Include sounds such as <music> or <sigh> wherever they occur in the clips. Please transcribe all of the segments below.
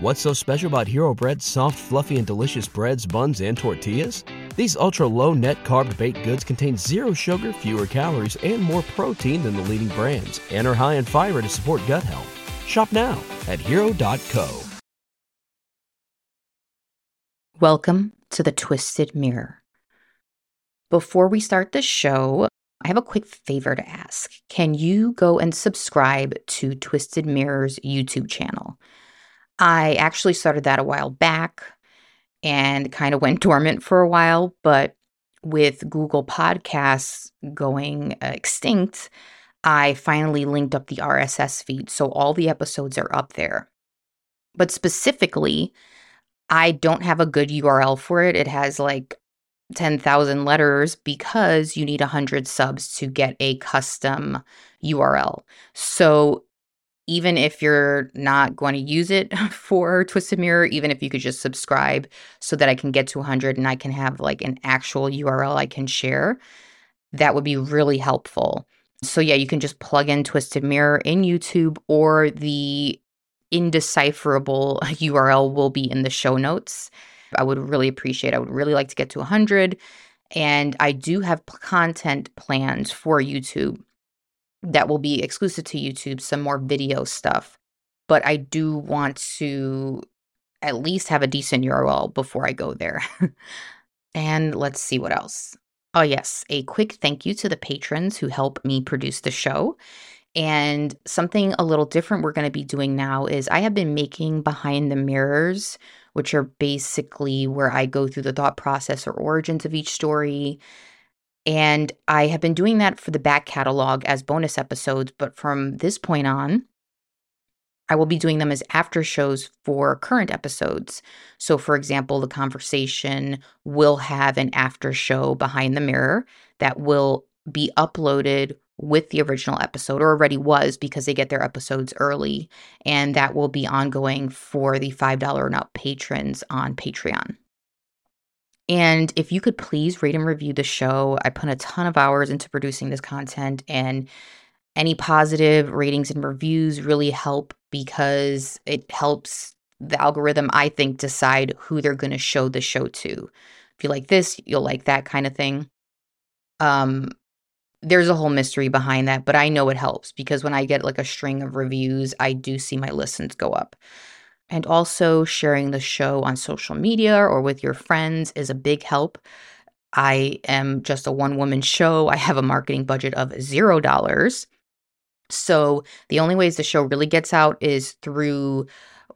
What's so special about Hero Bread's soft, fluffy, and delicious breads, buns, and tortillas? These ultra low net carb baked goods contain zero sugar, fewer calories, and more protein than the leading brands, and are high in fiber to support gut health. Shop now at hero.co. Welcome to the Twisted Mirror. Before we start the show, I have a quick favor to ask. Can you go and subscribe to Twisted Mirror's YouTube channel? I actually started that a while back and kind of went <laughs> dormant for a while, but with Google Podcasts going uh, extinct, I finally linked up the RSS feed. So all the episodes are up there. But specifically, I don't have a good URL for it. It has like 10,000 letters because you need 100 subs to get a custom URL. So even if you're not going to use it <laughs> for Twisted Mirror, even if you could just subscribe so that I can get to 100 and I can have like an actual URL I can share, that would be really helpful. So, yeah, you can just plug in Twisted Mirror in YouTube or the indecipherable <laughs> URL will be in the show notes. I would really appreciate. I would really like to get to 100 and I do have content plans for YouTube that will be exclusive to YouTube, some more video stuff. But I do want to at least have a decent URL before I go there. <laughs> and let's see what else. Oh, yes, a quick thank you to the patrons who help me produce the show. And something a little different we're going to be doing now is I have been making behind the mirrors which are basically where I go through the thought process or origins of each story. And I have been doing that for the back catalog as bonus episodes, but from this point on, I will be doing them as after shows for current episodes. So, for example, the conversation will have an after show behind the mirror that will be uploaded with the original episode or already was because they get their episodes early and that will be ongoing for the $5 and up patrons on Patreon. And if you could please rate and review the show, I put a ton of hours into producing this content and any positive ratings and reviews really help because it helps the algorithm I think decide who they're going to show the show to. If you like this, you'll like that kind of thing. Um there's a whole mystery behind that, but I know it helps because when I get like a string of reviews, I do see my listens go up. And also, sharing the show on social media or with your friends is a big help. I am just a one woman show. I have a marketing budget of zero dollars. So, the only ways the show really gets out is through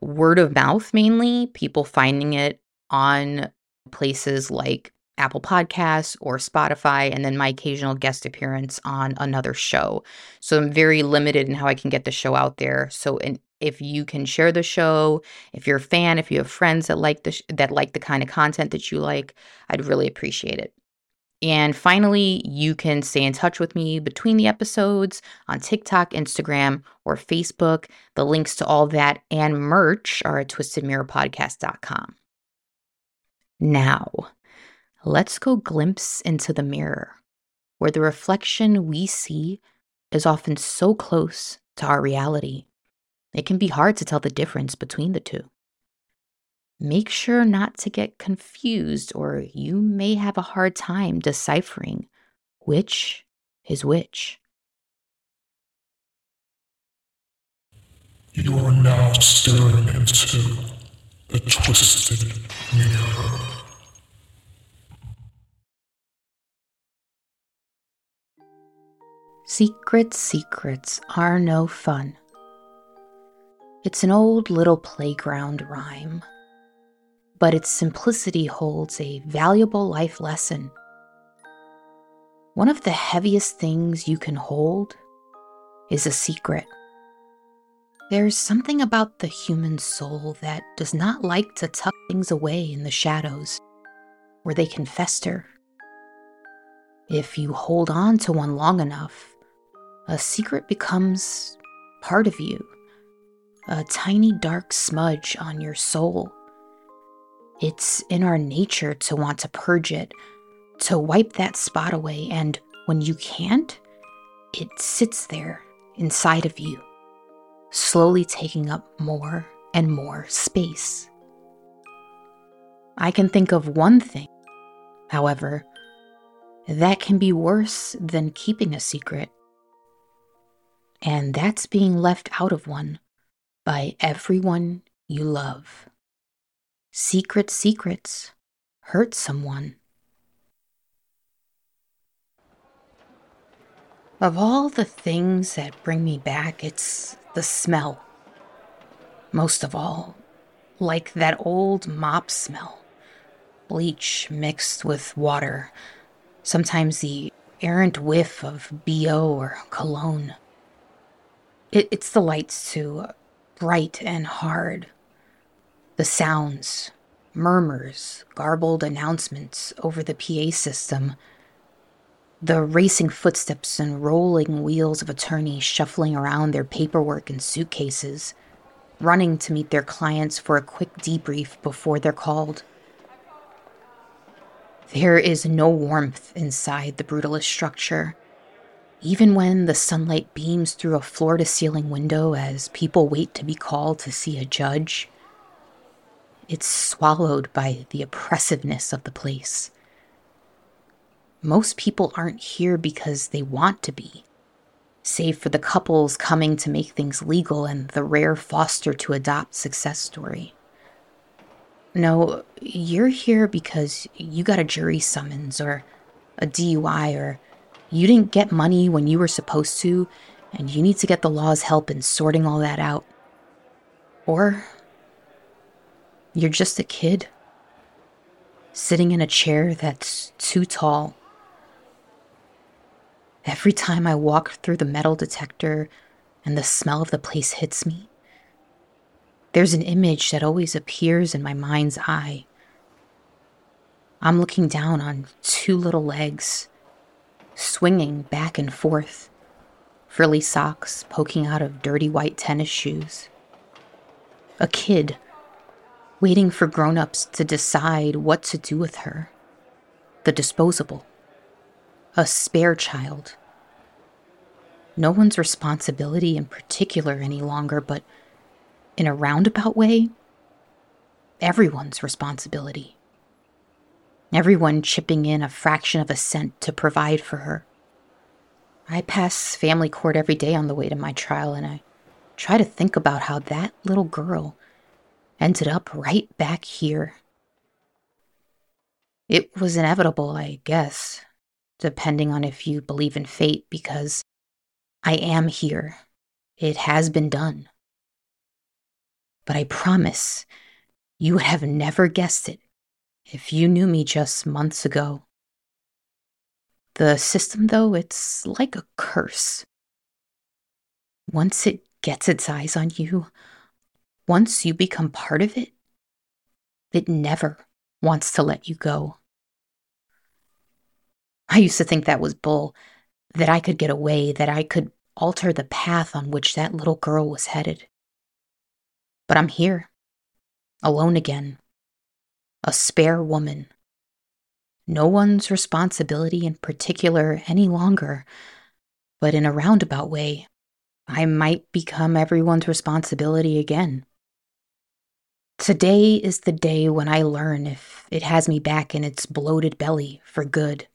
word of mouth mainly, people finding it on places like Apple Podcasts or Spotify, and then my occasional guest appearance on another show. So I'm very limited in how I can get the show out there. So in, if you can share the show, if you're a fan, if you have friends that like the sh- that like the kind of content that you like, I'd really appreciate it. And finally, you can stay in touch with me between the episodes on TikTok, Instagram, or Facebook. The links to all that and merch are at twistedmirrorpodcast.com. Now, let's go glimpse into the mirror, where the reflection we see is often so close to our reality, it can be hard to tell the difference between the two. Make sure not to get confused, or you may have a hard time deciphering which is which. You are now staring into the twisted mirror. Secret secrets are no fun. It's an old little playground rhyme, but its simplicity holds a valuable life lesson. One of the heaviest things you can hold is a secret. There's something about the human soul that does not like to tuck things away in the shadows where they can fester. If you hold on to one long enough, a secret becomes part of you, a tiny dark smudge on your soul. It's in our nature to want to purge it, to wipe that spot away, and when you can't, it sits there inside of you, slowly taking up more and more space. I can think of one thing, however, that can be worse than keeping a secret. And that's being left out of one by everyone you love. Secret secrets hurt someone. Of all the things that bring me back, it's the smell. Most of all, like that old mop smell. Bleach mixed with water, sometimes the errant whiff of BO or cologne. It, it's the lights, too, bright and hard. The sounds, murmurs, garbled announcements over the PA system the racing footsteps and rolling wheels of attorneys shuffling around their paperwork and suitcases, running to meet their clients for a quick debrief before they're called. There is no warmth inside the brutalist structure, even when the sunlight beams through a floor to ceiling window as people wait to be called to see a judge. It's swallowed by the oppressiveness of the place. Most people aren't here because they want to be, save for the couples coming to make things legal and the rare foster to adopt success story. No, you're here because you got a jury summons or a DUI or you didn't get money when you were supposed to and you need to get the law's help in sorting all that out. Or you're just a kid sitting in a chair that's too tall Every time I walk through the metal detector and the smell of the place hits me, there's an image that always appears in my mind's eye. I'm looking down on two little legs, swinging back and forth, frilly socks poking out of dirty white tennis shoes. A kid waiting for grown ups to decide what to do with her. The disposable a spare child. No one's responsibility in particular any longer, but in a roundabout way, everyone's responsibility. Everyone chipping in a fraction of a cent to provide for her. I pass family court every day on the way to my trial, and I try to think about how that little girl ended up right back here. It was inevitable, I guess, depending on if you believe in fate, because I am here. It has been done. But I promise you would have never guessed it if you knew me just months ago. The system, though, it's like a curse. Once it gets its eyes on you, once you become part of it, it never wants to let you go. I used to think that was bull, that I could get away, that I could alter the path on which that little girl was headed. But I'm here, alone again, a spare woman. No one's responsibility in particular any longer, but in a roundabout way, I might become everyone's responsibility again. Today is the day when I learn if it has me back in its bloated belly for good.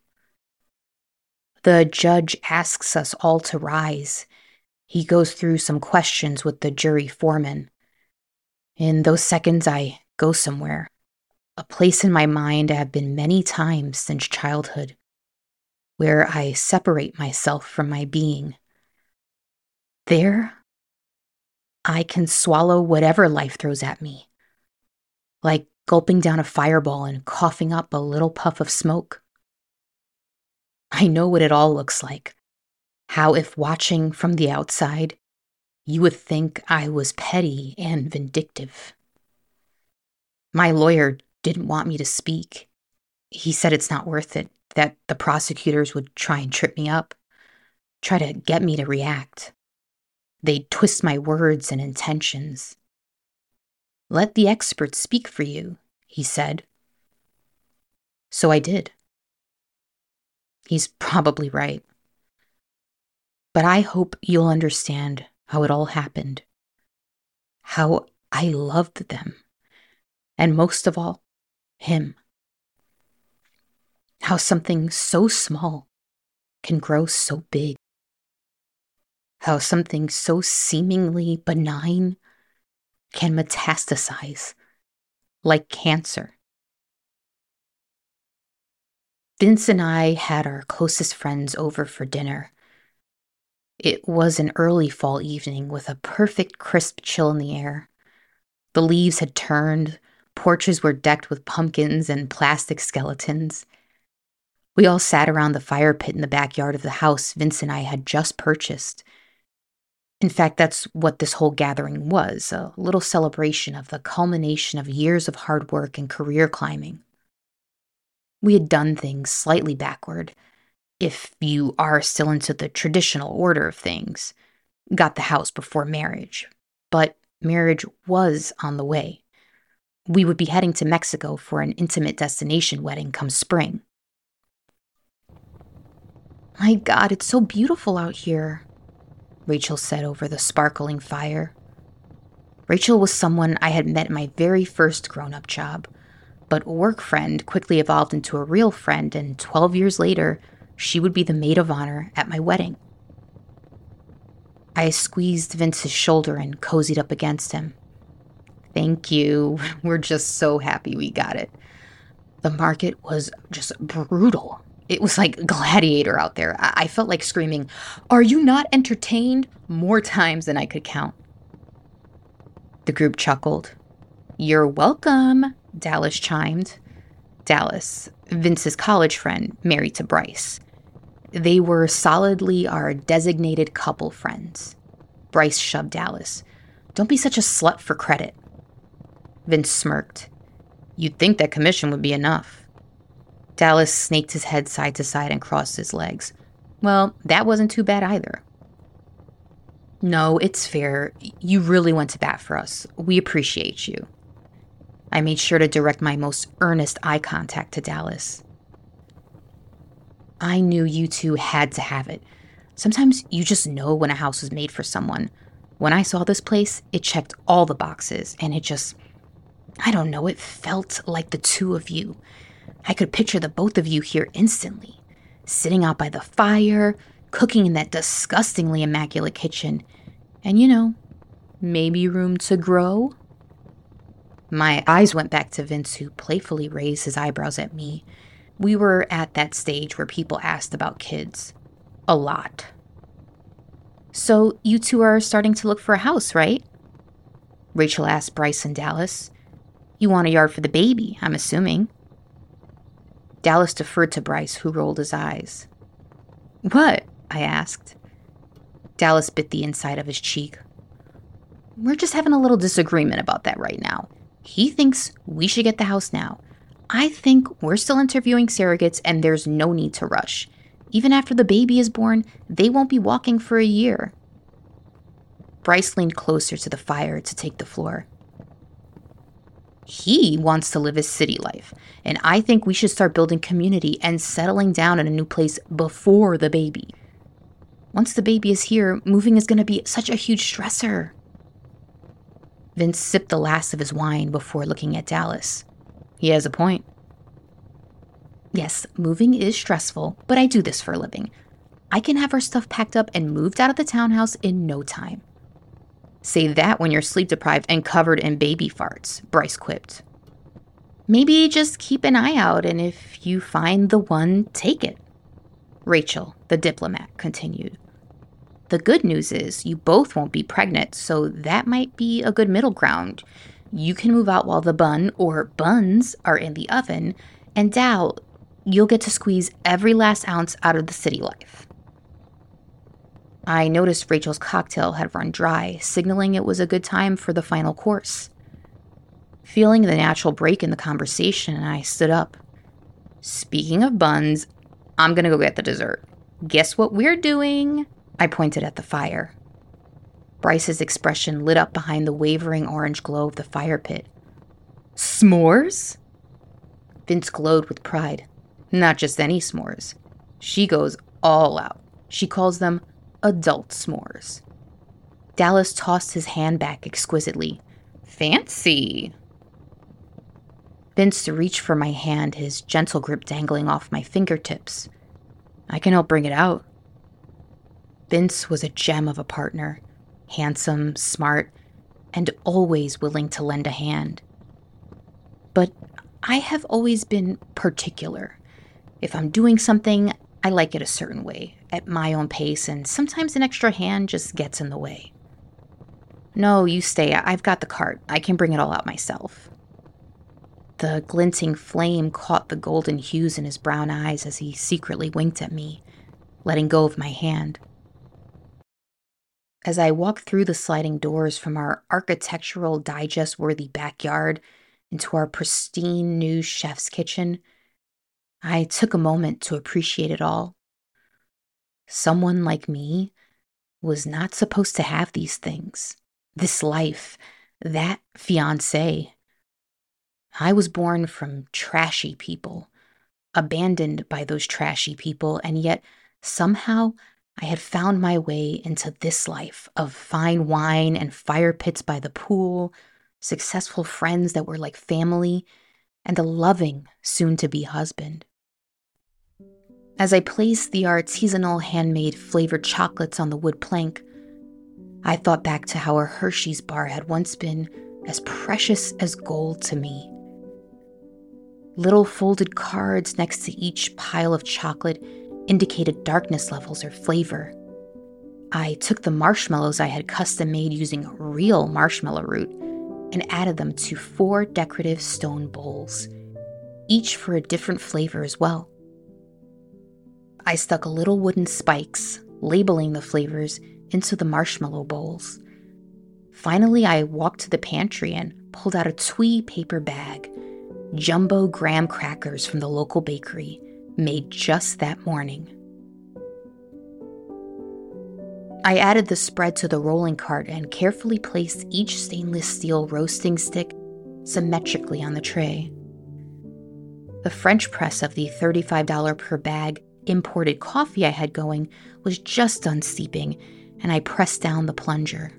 The judge asks us all to rise. He goes through some questions with the jury foreman. In those seconds, I go somewhere, a place in my mind I have been many times since childhood, where I separate myself from my being. There, I can swallow whatever life throws at me, like gulping down a fireball and coughing up a little puff of smoke. I know what it all looks like. How, if watching from the outside, you would think I was petty and vindictive. My lawyer didn't want me to speak. He said it's not worth it, that the prosecutors would try and trip me up, try to get me to react. They'd twist my words and intentions. Let the experts speak for you, he said. So I did. He's probably right. But I hope you'll understand how it all happened. How I loved them. And most of all, him. How something so small can grow so big. How something so seemingly benign can metastasize like cancer. Vince and I had our closest friends over for dinner. It was an early fall evening with a perfect crisp chill in the air. The leaves had turned, porches were decked with pumpkins and plastic skeletons. We all sat around the fire pit in the backyard of the house Vince and I had just purchased. In fact, that's what this whole gathering was a little celebration of the culmination of years of hard work and career climbing. We had done things slightly backward, if you are still into the traditional order of things. Got the house before marriage, but marriage was on the way. We would be heading to Mexico for an intimate destination wedding come spring. My God, it's so beautiful out here, Rachel said over the sparkling fire. Rachel was someone I had met in my very first grown up job, but work friend quickly evolved into a real friend, and 12 years later, she would be the maid of honor at my wedding. I squeezed Vince's shoulder and cozied up against him. Thank you. <laughs> We're just so happy we got it. The market was just brutal. It was like gladiator out there. I, felt like screaming, Are you not entertained? more times than I could count. The group chuckled. You're welcome, Dallas chimed. Dallas, Vince's college friend, married to Bryce. They were solidly our designated couple friends. Bryce shoved Dallas. Don't be such a slut for credit. Vince smirked. You'd think that commission would be enough. Dallas snaked his head side to side and crossed his legs. Well, that wasn't too bad either. No, it's fair. You really went to bat for us. We appreciate you. I made sure to direct my most earnest eye contact to Dallas. I knew you two had to have it. Sometimes you just know when a house was made for someone. When I saw this place, it checked all the boxes, and it just, I don't know, it felt like the two of you. I could picture the both of you here instantly, sitting out by the fire, cooking in that disgustingly immaculate kitchen, and you know, maybe room to grow. My eyes went back to Vince, who playfully raised his eyebrows at me. We were at that stage where people asked about kids. A lot. So, you two are starting to look for a house, right? Rachel asked Bryce and Dallas. You want a yard for the baby, I'm assuming. Dallas deferred to Bryce, who rolled his eyes. What? I asked. Dallas bit the inside of his cheek. We're just having a little disagreement about that right now. He thinks we should get the house now. I think we're still interviewing surrogates and there's no need to rush. Even after the baby is born, they won't be walking for a year. Bryce leaned closer to the fire to take the floor. He wants to live his city life. And I think we should start building community and settling down in a new place before the baby. Once the baby is here, moving is going to be such a huge stressor. Vince sipped the last of his wine before looking at Dallas. He has a point. Yes, moving is stressful, but I do this for a living. I can have our stuff packed up and moved out of the townhouse in no time. Say that when you're sleep deprived and covered in baby farts, Bryce quipped. Maybe just keep an eye out, and if you find the one, take it. Rachel, the diplomat, continued. The good news is you both won't be pregnant, so that might be a good middle ground. You can move out while the bun or buns are in the oven, and Dal, you'll get to squeeze every last ounce out of the city life. I noticed Rachel's cocktail had run dry, signaling it was a good time for the final course. Feeling the natural break in the conversation, I stood up. Speaking of buns, I'm gonna go get the dessert. Guess what we're doing? I pointed at the fire. Bryce's expression lit up behind the wavering orange glow of the fire pit. S'mores? Vince glowed with pride. Not just any s'mores. She goes all out. She calls them adult s'mores. Dallas tossed his hand back exquisitely. Fancy. Vince reached for my hand, his gentle grip dangling off my fingertips. I can help bring it out. Vince was a gem of a partner handsome, smart, and always willing to lend a hand. But I have always been particular. If I'm doing something, I like it a certain way, at my own pace, and sometimes an extra hand just gets in the way. No, you stay. I've got the cart. I can bring it all out myself. The glinting flame caught the golden hues in his brown eyes as he secretly winked at me, letting go of my hand. As I walked through the sliding doors from our architectural digest worthy backyard into our pristine new chef's kitchen, I took a moment to appreciate it all. Someone like me was not supposed to have these things, this life, that fiance. I was born from trashy people, abandoned by those trashy people, and yet somehow I had found my way into this life of fine wine and fire pits by the pool, successful friends that were like family, and a loving, soon to be husband. As I placed the artisanal handmade flavored chocolates on the wood plank, I thought back to how a Hershey's bar had once been as precious as gold to me. Little folded cards next to each pile of chocolate indicated darkness levels or flavor. I took the marshmallows I had custom made using real marshmallow root and added them to four decorative stone bowls, each for a different flavor as well. I stuck little wooden spikes, labeling the flavors, into the marshmallow bowls. Finally, I walked to the pantry and pulled out a twee paper bag, jumbo graham crackers from the local bakery, made just that morning. I added the spread to the rolling cart and carefully placed each stainless steel roasting stick symmetrically on the tray. The French press of the $35 per bag imported coffee I had going was just done steeping, and I pressed down the plunger.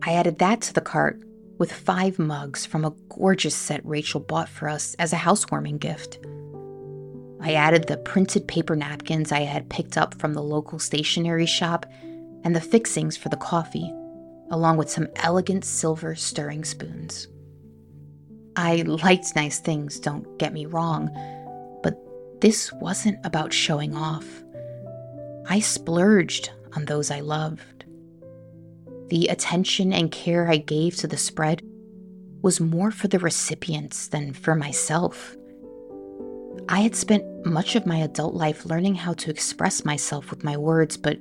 I added that to the cart with five mugs from a gorgeous set Rachel bought for us as a housewarming gift. I added the printed paper napkins I had picked up from the local stationery shop and the fixings for the coffee, along with some elegant silver stirring spoons. I liked nice things, don't get me wrong, but this wasn't about showing off. I splurged on those I loved. The attention and care I gave to the spread was more for the recipients than for myself. I had spent much of my adult life learning how to express myself with my words, but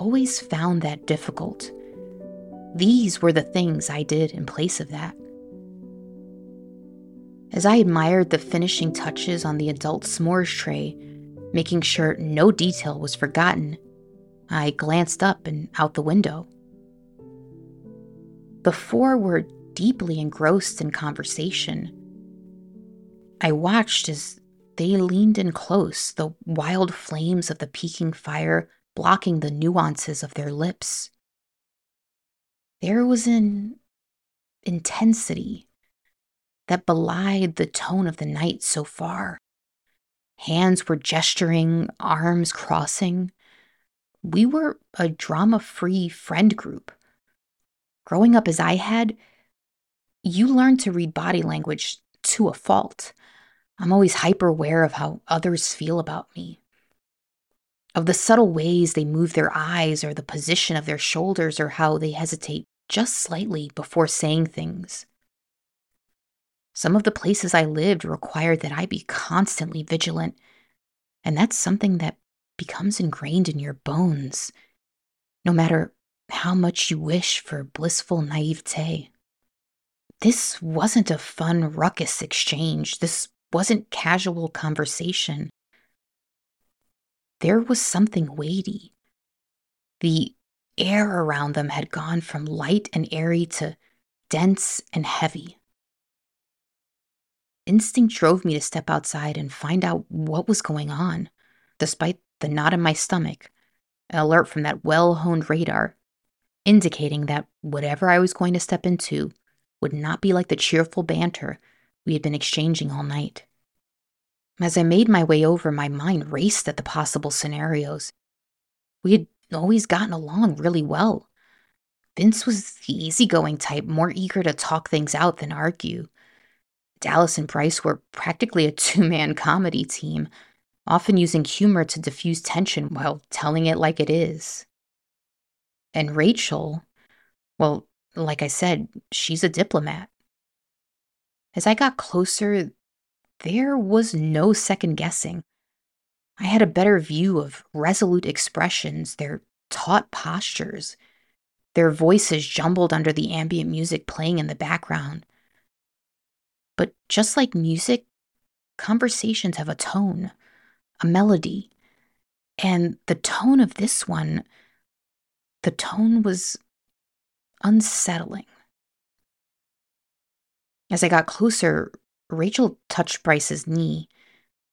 always found that difficult. These were the things I did in place of that. As I admired the finishing touches on the adult s'mores tray, making sure no detail was forgotten, I glanced up and out the window. The four were deeply engrossed in conversation. I watched as they leaned in close, the wild flames of the peaking fire blocking the nuances of their lips. There was an intensity that belied the tone of the night so far. Hands were gesturing, arms crossing. We were a drama free friend group. Growing up as I had, you learn to read body language to a fault. I'm always hyper aware of how others feel about me, of the subtle ways they move their eyes or the position of their shoulders or how they hesitate just slightly before saying things. Some of the places I lived required that I be constantly vigilant, and that's something that becomes ingrained in your bones, no matter how much you wish for blissful naivete. This wasn't a fun ruckus exchange. This wasn't casual conversation. There was something weighty. The air around them had gone from light and airy to dense and heavy. Instinct drove me to step outside and find out what was going on, despite the knot in my stomach, an alert from that well honed radar, indicating that whatever I was going to step into would not be like the cheerful banter we had been exchanging all night. As I made my way over, my mind raced at the possible scenarios. We had always gotten along really well. Vince was the easygoing type, more eager to talk things out than argue. Dallas and Bryce were practically a <laughs> two man comedy team, often using humor to diffuse tension while telling it like it is. And Rachel, well, like I said, she's a diplomat. As I got closer, there was no second guessing. I had a better view of resolute expressions, their taut postures, their voices jumbled under the ambient music playing in the background. But just like music, conversations have a tone, a melody. And the tone of this one, the tone was unsettling. As I got closer, Rachel touched Bryce's knee.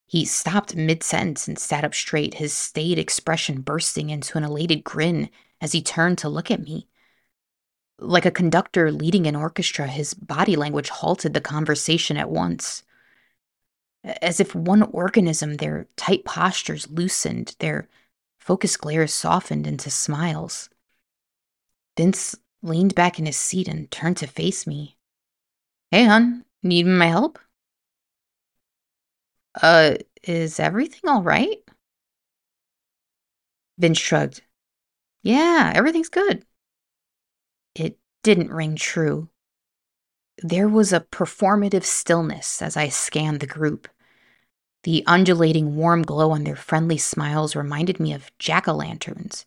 He stopped mid sentence and sat up straight, his staid expression bursting into an elated grin as he turned to look at me. Like a conductor leading an orchestra, his body language halted the conversation at once. As if one organism, their tight postures loosened, their focused glares softened into smiles. Vince leaned back in his seat and turned to face me. Hey, hon, need my help? Uh, is everything all right? Vince shrugged. Yeah, everything's good. It didn't ring true. There was a performative stillness as I scanned the group. The undulating warm glow on their friendly smiles reminded me of jack o' lanterns,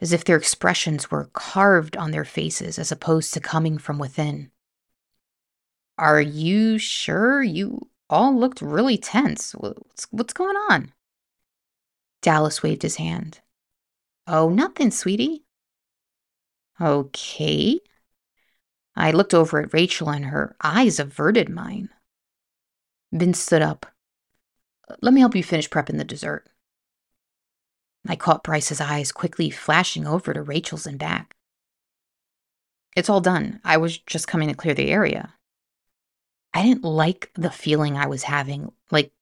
as if their expressions were carved on their faces as opposed to coming from within. Are you sure? You all looked really tense. What's, what's going on? Dallas waved his hand. Oh, nothing, sweetie. Okay. I looked over at Rachel and her eyes averted mine. Vince stood up. Uh, let me help you finish prepping the dessert. I caught Bryce's eyes quickly flashing over to Rachel's and back. It's all done. I was just coming to clear the area. I didn't like the feeling I was having, like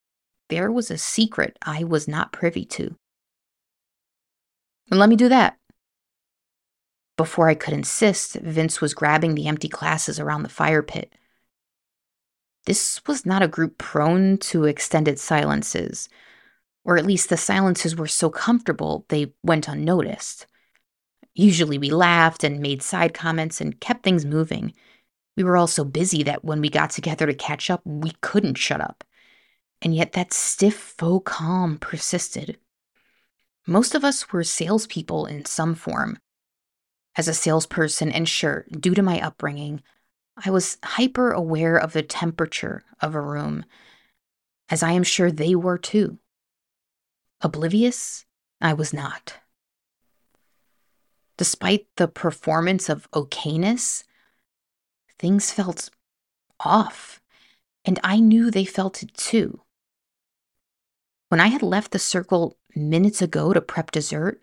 there was a secret I was not privy to. And let me do that. Before I could insist, Vince was grabbing the empty glasses around the fire pit. This was not a group prone to extended silences, or at least the silences were so comfortable they went unnoticed. Usually we laughed and made side comments and kept things moving we were all so busy that when we got together to catch up, we couldn't shut up. And yet that stiff faux calm persisted. Most of us were salespeople in some form. As a salesperson, and sure, due to my upbringing, I was hyper aware of the temperature of a room, as I am sure they were too. Oblivious, I was not. Despite the performance of okayness, Things felt off, and I knew they felt it too. When I had left the circle minutes ago to prep dessert,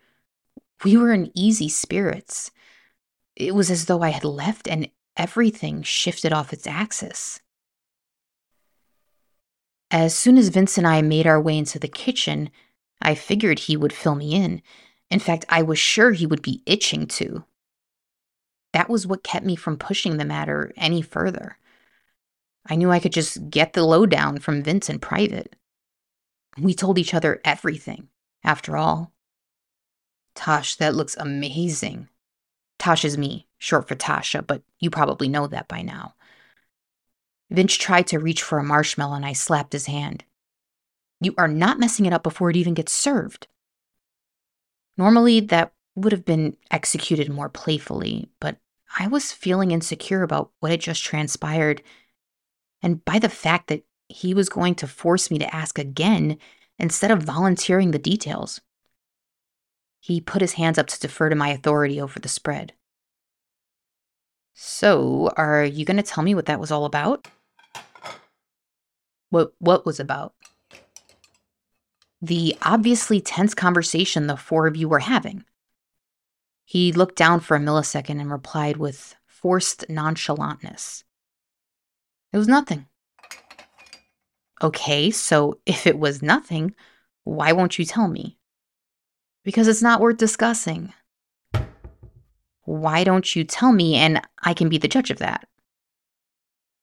we were in easy spirits. It was as though I had left and everything shifted off its axis. As soon as Vince and I made our way into the kitchen, I figured he would fill me in. In fact, I was sure he would be itching to. That was what kept me from pushing the matter any further. I knew I could just get the lowdown from Vince in private. We told each other everything, after all. Tosh, that looks amazing. Tosh is me, short for Tasha, but you probably know that by now. Vince tried to reach for a marshmallow and I slapped his hand. You are not messing it up before it even gets served. Normally, that would have been executed more playfully, but I was feeling insecure about what had just transpired, and by the fact that he was going to force me to ask again instead of volunteering the details. He put his hands up to defer to my authority over the spread. So, are you going to tell me what that was all about? What what was about? The obviously tense conversation the four of you were having. He looked down for a millisecond and replied with forced nonchalantness. It was nothing. Okay, so <laughs> if it was nothing, why won't you tell me? Because it's not worth discussing. Why don't you tell me and I can be the judge of that?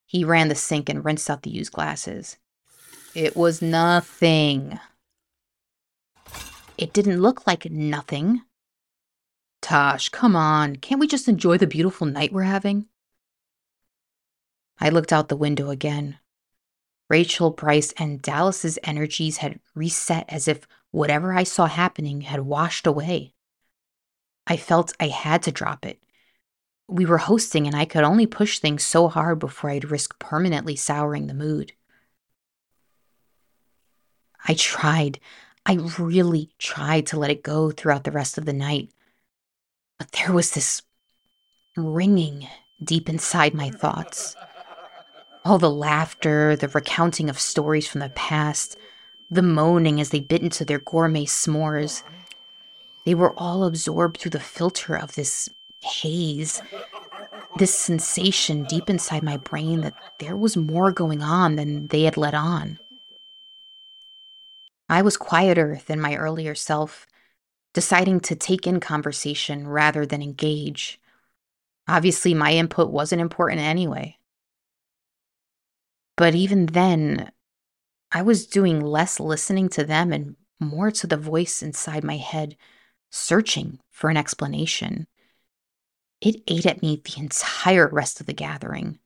He ran the sink and rinsed out the used glasses. It was nothing. It didn't look like nothing. Tosh, come on. Can't we just enjoy the beautiful night we're having? I looked out the window again. Rachel, Bryce, and Dallas's energies had reset as if whatever I saw happening had washed away. I felt I had to drop it. We were hosting, and I could only push things so hard before I'd risk permanently souring the mood. I tried. I really tried to let it go throughout the rest of the night. But there was this ringing deep inside my thoughts. All the laughter, the recounting of stories from the past, the moaning as they bit into their gourmet s'mores. They were all absorbed through the filter of this haze, this sensation deep inside my brain that there was more going on than they had let on. I was quieter than my earlier self, deciding to take in conversation rather than engage. Obviously, my input wasn't important anyway. But even then, I was doing less listening to them and more to the voice inside my head, searching for an explanation. It ate at me the entire rest of the gathering.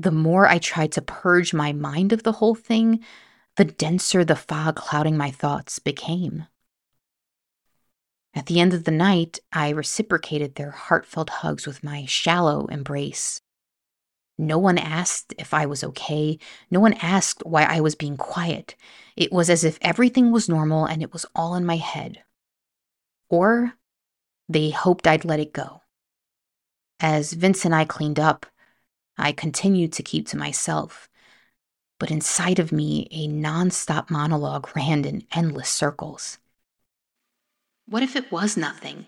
The more I tried to purge my mind of the whole thing, the denser the fog clouding my thoughts became. At the end of the night, I reciprocated their heartfelt hugs with my shallow embrace. No one asked if I was okay. No one asked why I was being quiet. It was as if everything was normal and it was all in my head. Or they hoped I'd let it go. As Vince and I cleaned up, I continued to keep to myself. But inside of me, a nonstop monologue <laughs> ran in endless circles. What if it was nothing?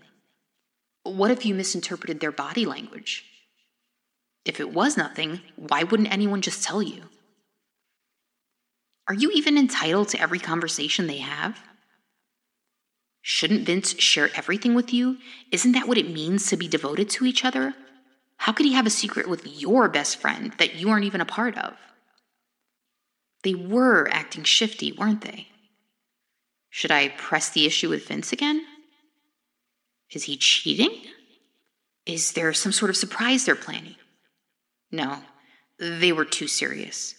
What if you misinterpreted their body language? If it was nothing, why wouldn't anyone just tell you? Are you even entitled to every conversation they have? Shouldn't Vince share everything with you? Isn't that what it means to be devoted to each other? How could he have a secret with your best friend that you aren't even a part of? They were acting shifty, weren't they? Should I press the issue with Vince again? Is he cheating? Is there some sort of surprise they're planning? No, they were too serious.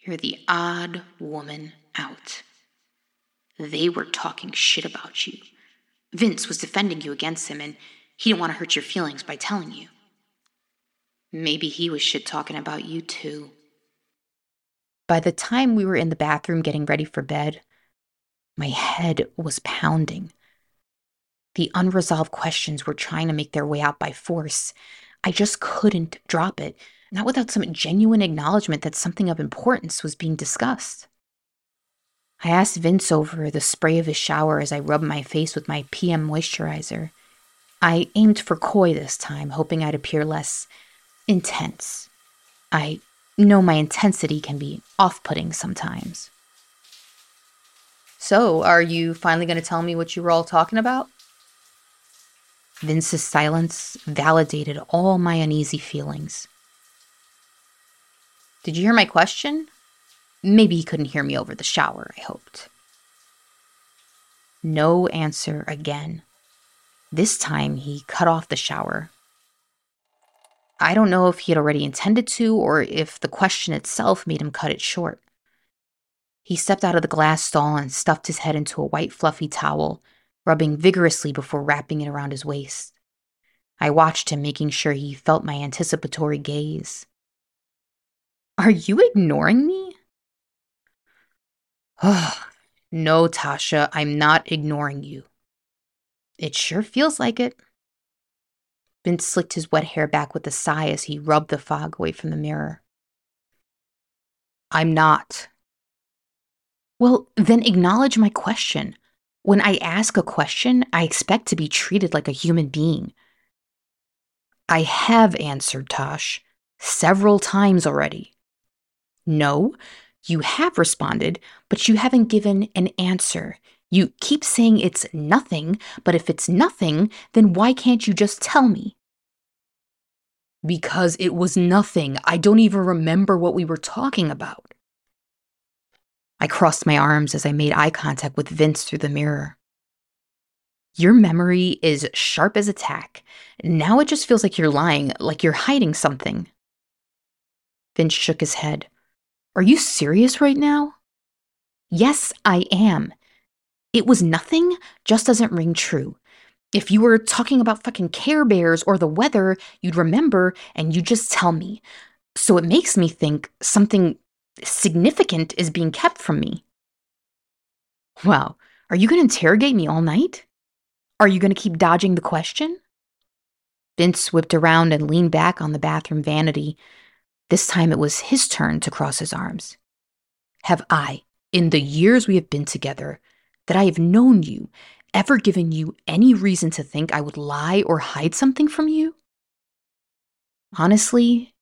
You're the odd woman out. They were talking shit about you. Vince was defending you against him, and he didn't want to hurt your feelings by telling you. Maybe he was shit talking about you too. By the time we were in the bathroom getting ready for bed, my head was pounding. The unresolved questions were trying to make their way out by force. I just couldn't drop it, not without some genuine acknowledgement that something of importance was being discussed. I asked Vince over the spray of his shower as I rubbed my face with my PM moisturizer. I aimed for coy this time, hoping I'd appear less intense. I know my intensity can be off putting sometimes. So, are you finally going to tell me what you were all talking about? Vince's silence validated all my uneasy feelings. Did you hear my question? Maybe he couldn't hear me over the shower, I hoped. No answer again. This time he cut off the shower. I don't know if he had already intended to or if the question itself made him cut it short. He stepped out of the glass stall and stuffed his head into a white fluffy towel, rubbing vigorously before wrapping it around his waist. I watched him, making sure he felt my anticipatory gaze. Are you ignoring me? <sighs> No, Tasha, I'm not ignoring you. It sure feels like it. Vince slicked his wet hair back with a sigh as he rubbed the fog away from the mirror. I'm not. Well, then acknowledge my question. When I ask a question, I expect to be treated like a human being. I have answered, Tosh, several times already. No, you have responded, but you haven't given an answer. You keep saying it's nothing, but if it's nothing, then why can't you just tell me? Because it was nothing. I don't even remember what we were talking about. I crossed my arms as I made eye contact with Vince through the mirror. Your memory is sharp as a tack. Now it just feels like you're lying, like you're hiding something. Vince shook his head. Are you serious right now? Yes, I am. It was nothing just doesn't ring true. If you were talking about fucking Care Bears or the weather, you'd remember and you'd just tell me. So it makes me think something significant is being kept from me. Wow, are you going to interrogate me all night? Are you going to keep dodging the question? Vince whipped around and leaned back on the bathroom vanity. This time it was his turn to cross his arms. Have I, in the years we have been together, that I have known you, ever given you any reason to think I would lie or hide something from you? Honestly,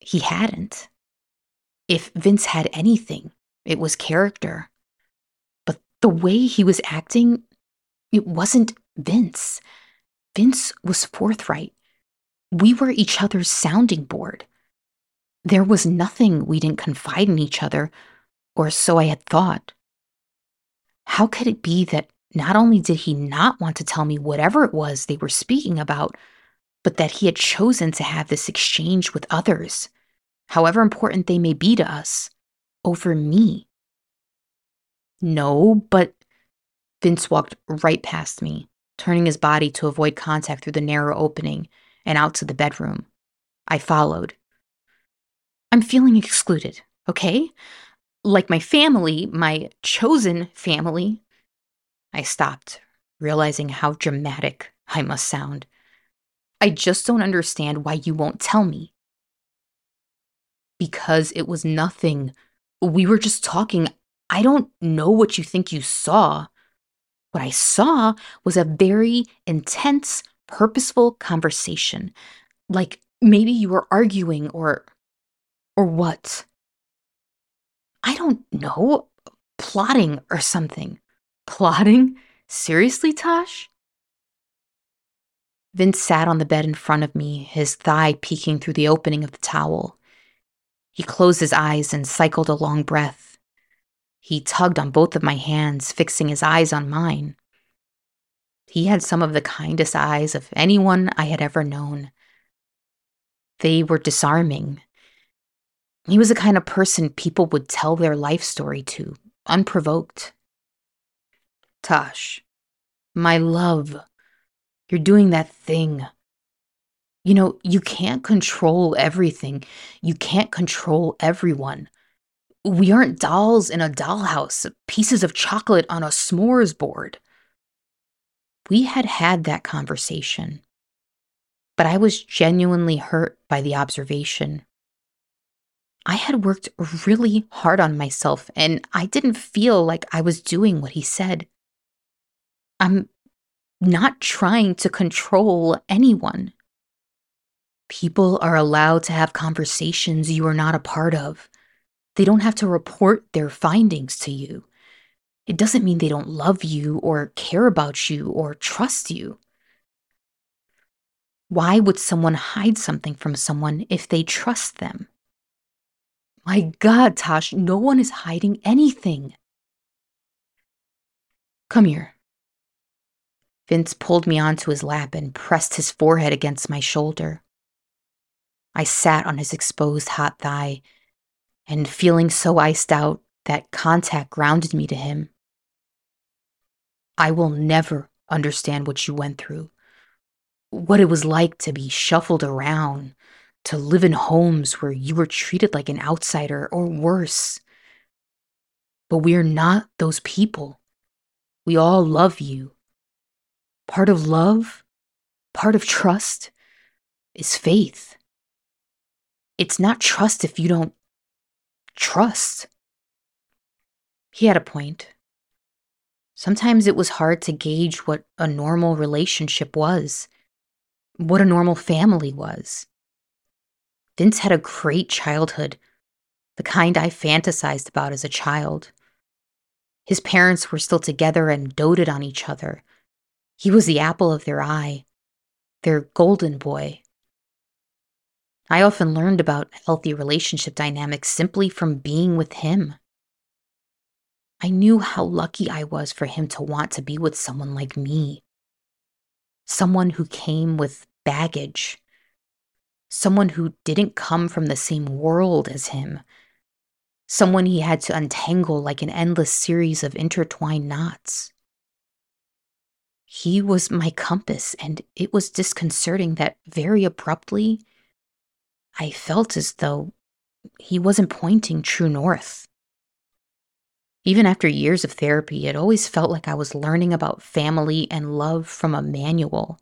he hadn't. If Vince had anything, it was character. But the way he was acting, it wasn't Vince. Vince was forthright. We were each other's sounding board. There was nothing we didn't confide in each other, or so I had thought. How could it be that not only did he not want to tell me whatever it was they were speaking about, but that he had chosen to have this exchange with others, however important they may be to us, over me? No, but Vince walked right past me, turning his body to avoid contact through the narrow opening and out to the bedroom. I followed. I'm feeling excluded, okay? like my family, my chosen family. I stopped, realizing how dramatic I must sound. I just don't understand why you won't tell me. Because it was nothing. We were just talking. I don't know what you think you saw. What I saw was a very intense, purposeful conversation. Like maybe you were arguing or. or what? I don't know, plotting or something. Plotting? Seriously, Tosh? Vince sat on the bed in front of me, his thigh peeking through the opening of the towel. He closed his eyes and cycled a long breath. He tugged on both of my hands, fixing his eyes on mine. He had some of the kindest eyes of anyone I had ever known. They were disarming, he was the kind of person people would tell their life story to, unprovoked. Tosh, my love, you're doing that thing. You know, you can't control everything. You can't control everyone. We aren't dolls in a dollhouse, pieces of chocolate on a s'mores board. We had had that conversation, but I was genuinely hurt by the observation. I had worked really hard on myself and I didn't feel like I was doing what he said. I'm not trying to control anyone. People are allowed to have conversations you are not a part of. They don't have to report their findings to you. It doesn't mean they don't love you or care about you or trust you. Why would someone hide something from someone if they trust them? My God, Tosh, no one is hiding anything. Come here. Vince pulled me onto his lap and pressed his forehead against my shoulder. I sat on his exposed hot thigh, and feeling so iced out that contact grounded me to him. I will never understand what you went through, what it was like to be shuffled around, to live in homes where you were treated like an outsider or worse. But we are not those people. We all love you. Part of love, part of trust, is faith. It's not trust if you don't trust. He had a point. Sometimes it was hard to gauge what a normal relationship was what a normal family was. Vince had a great childhood, the kind I fantasized about as a child. His parents were still together and doted on each other. He was the apple of their eye, their golden boy. I often learned about healthy relationship dynamics simply from being with him. I knew how lucky I was for him to want to be with someone like me. Someone who came with baggage. Someone who didn't come from the same world as him. Someone he had to untangle like an endless series of intertwined knots. He was my compass, and it was disconcerting that very abruptly, I felt as though he wasn't pointing true north. Even after years of therapy, it always felt like I was learning about family and love from a manual.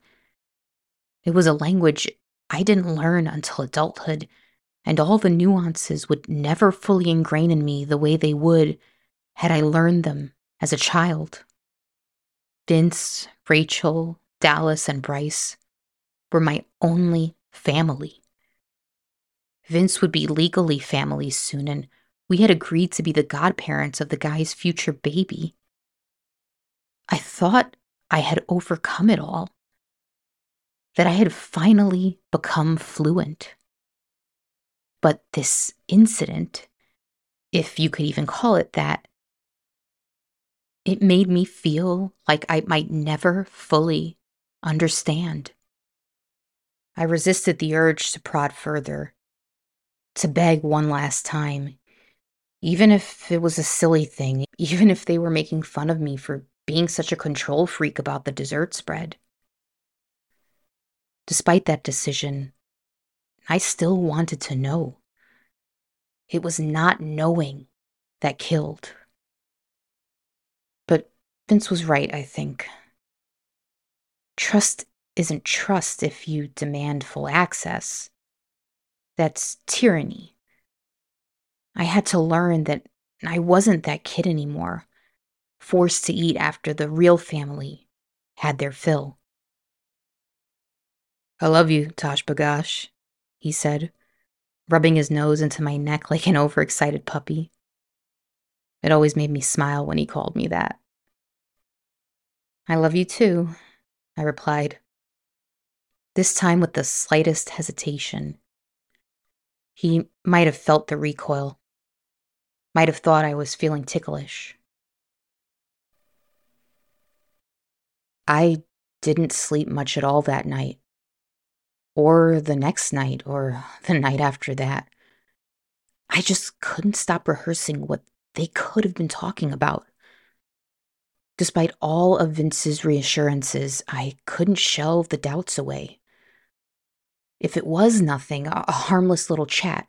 It was a language I didn't learn until adulthood, and all the nuances would never fully ingrain in me the way they would had I learned them as a child. Vince, Rachel, Dallas, and Bryce were my only family. Vince would be legally family soon, and we had agreed to be the godparents of the guy's future baby. I thought I had overcome it all, that I had finally become fluent. But this incident, if you could even call it that, it made me feel like I might never fully understand. I resisted the urge to prod further, to beg one last time, even if it was a silly thing, <laughs> even if they were making fun of me for being such a control freak about the dessert spread. Despite that decision, I still wanted to know. It was not knowing that killed. But Vince was right, I think. Trust isn't trust if you demand full access. That's tyranny. I had to learn that I wasn't that kid anymore, forced to eat after the real family had their fill. I love you, Tosh Bagash, he said, rubbing his nose into my neck like an overexcited puppy. It always made me smile when he called me that. I love you too, I replied, this time with the slightest hesitation. He might have felt the recoil, might have thought I was feeling ticklish. I didn't sleep much at all that night, or the next night, or <laughs> the night after that. I just couldn't stop rehearsing what they could have been talking about. Despite all of Vince's reassurances, I couldn't shelve the doubts away. If it was nothing, a harmless little chat,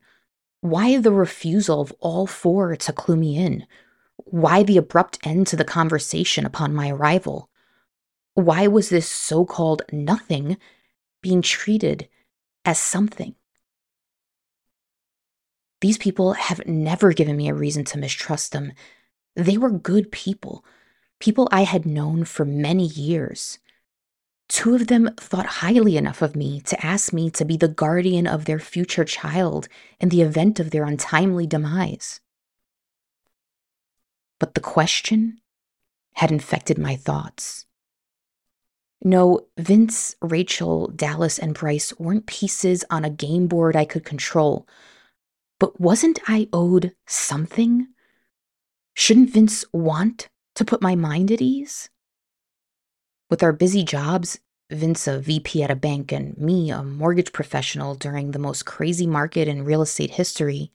why the refusal of all four to clue me in? Why the abrupt end to the conversation upon my arrival? Why was this so called nothing being treated as something? These people have never given me a reason to mistrust them. They were good people, people I had known for many years. Two of them thought highly enough of me to ask me to be the guardian of their future child in the event of their untimely demise. But the question had infected my thoughts. No, Vince, Rachel, Dallas, and Bryce weren't pieces on a game board I could control. But wasn't I owed something? Shouldn't Vince want to put my mind at ease? With our busy jobs, Vince a VP at a bank and me a mortgage professional during the most crazy market in real estate history,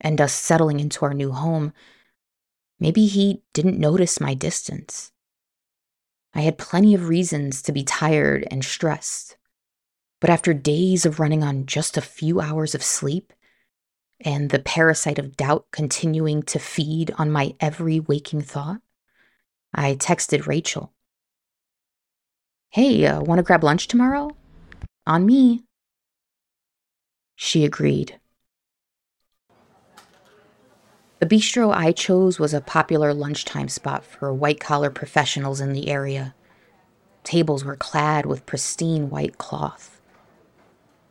and us settling into our new home, maybe he didn't notice my distance. I had plenty of reasons to be tired and stressed. But after days of running on just a few hours of sleep, and the parasite of doubt continuing to feed on my every waking thought, I texted Rachel. Hey, uh, want to grab lunch tomorrow? On me. She agreed. The bistro I chose was a popular lunchtime spot for white collar professionals in the area. Tables were clad with pristine white cloth.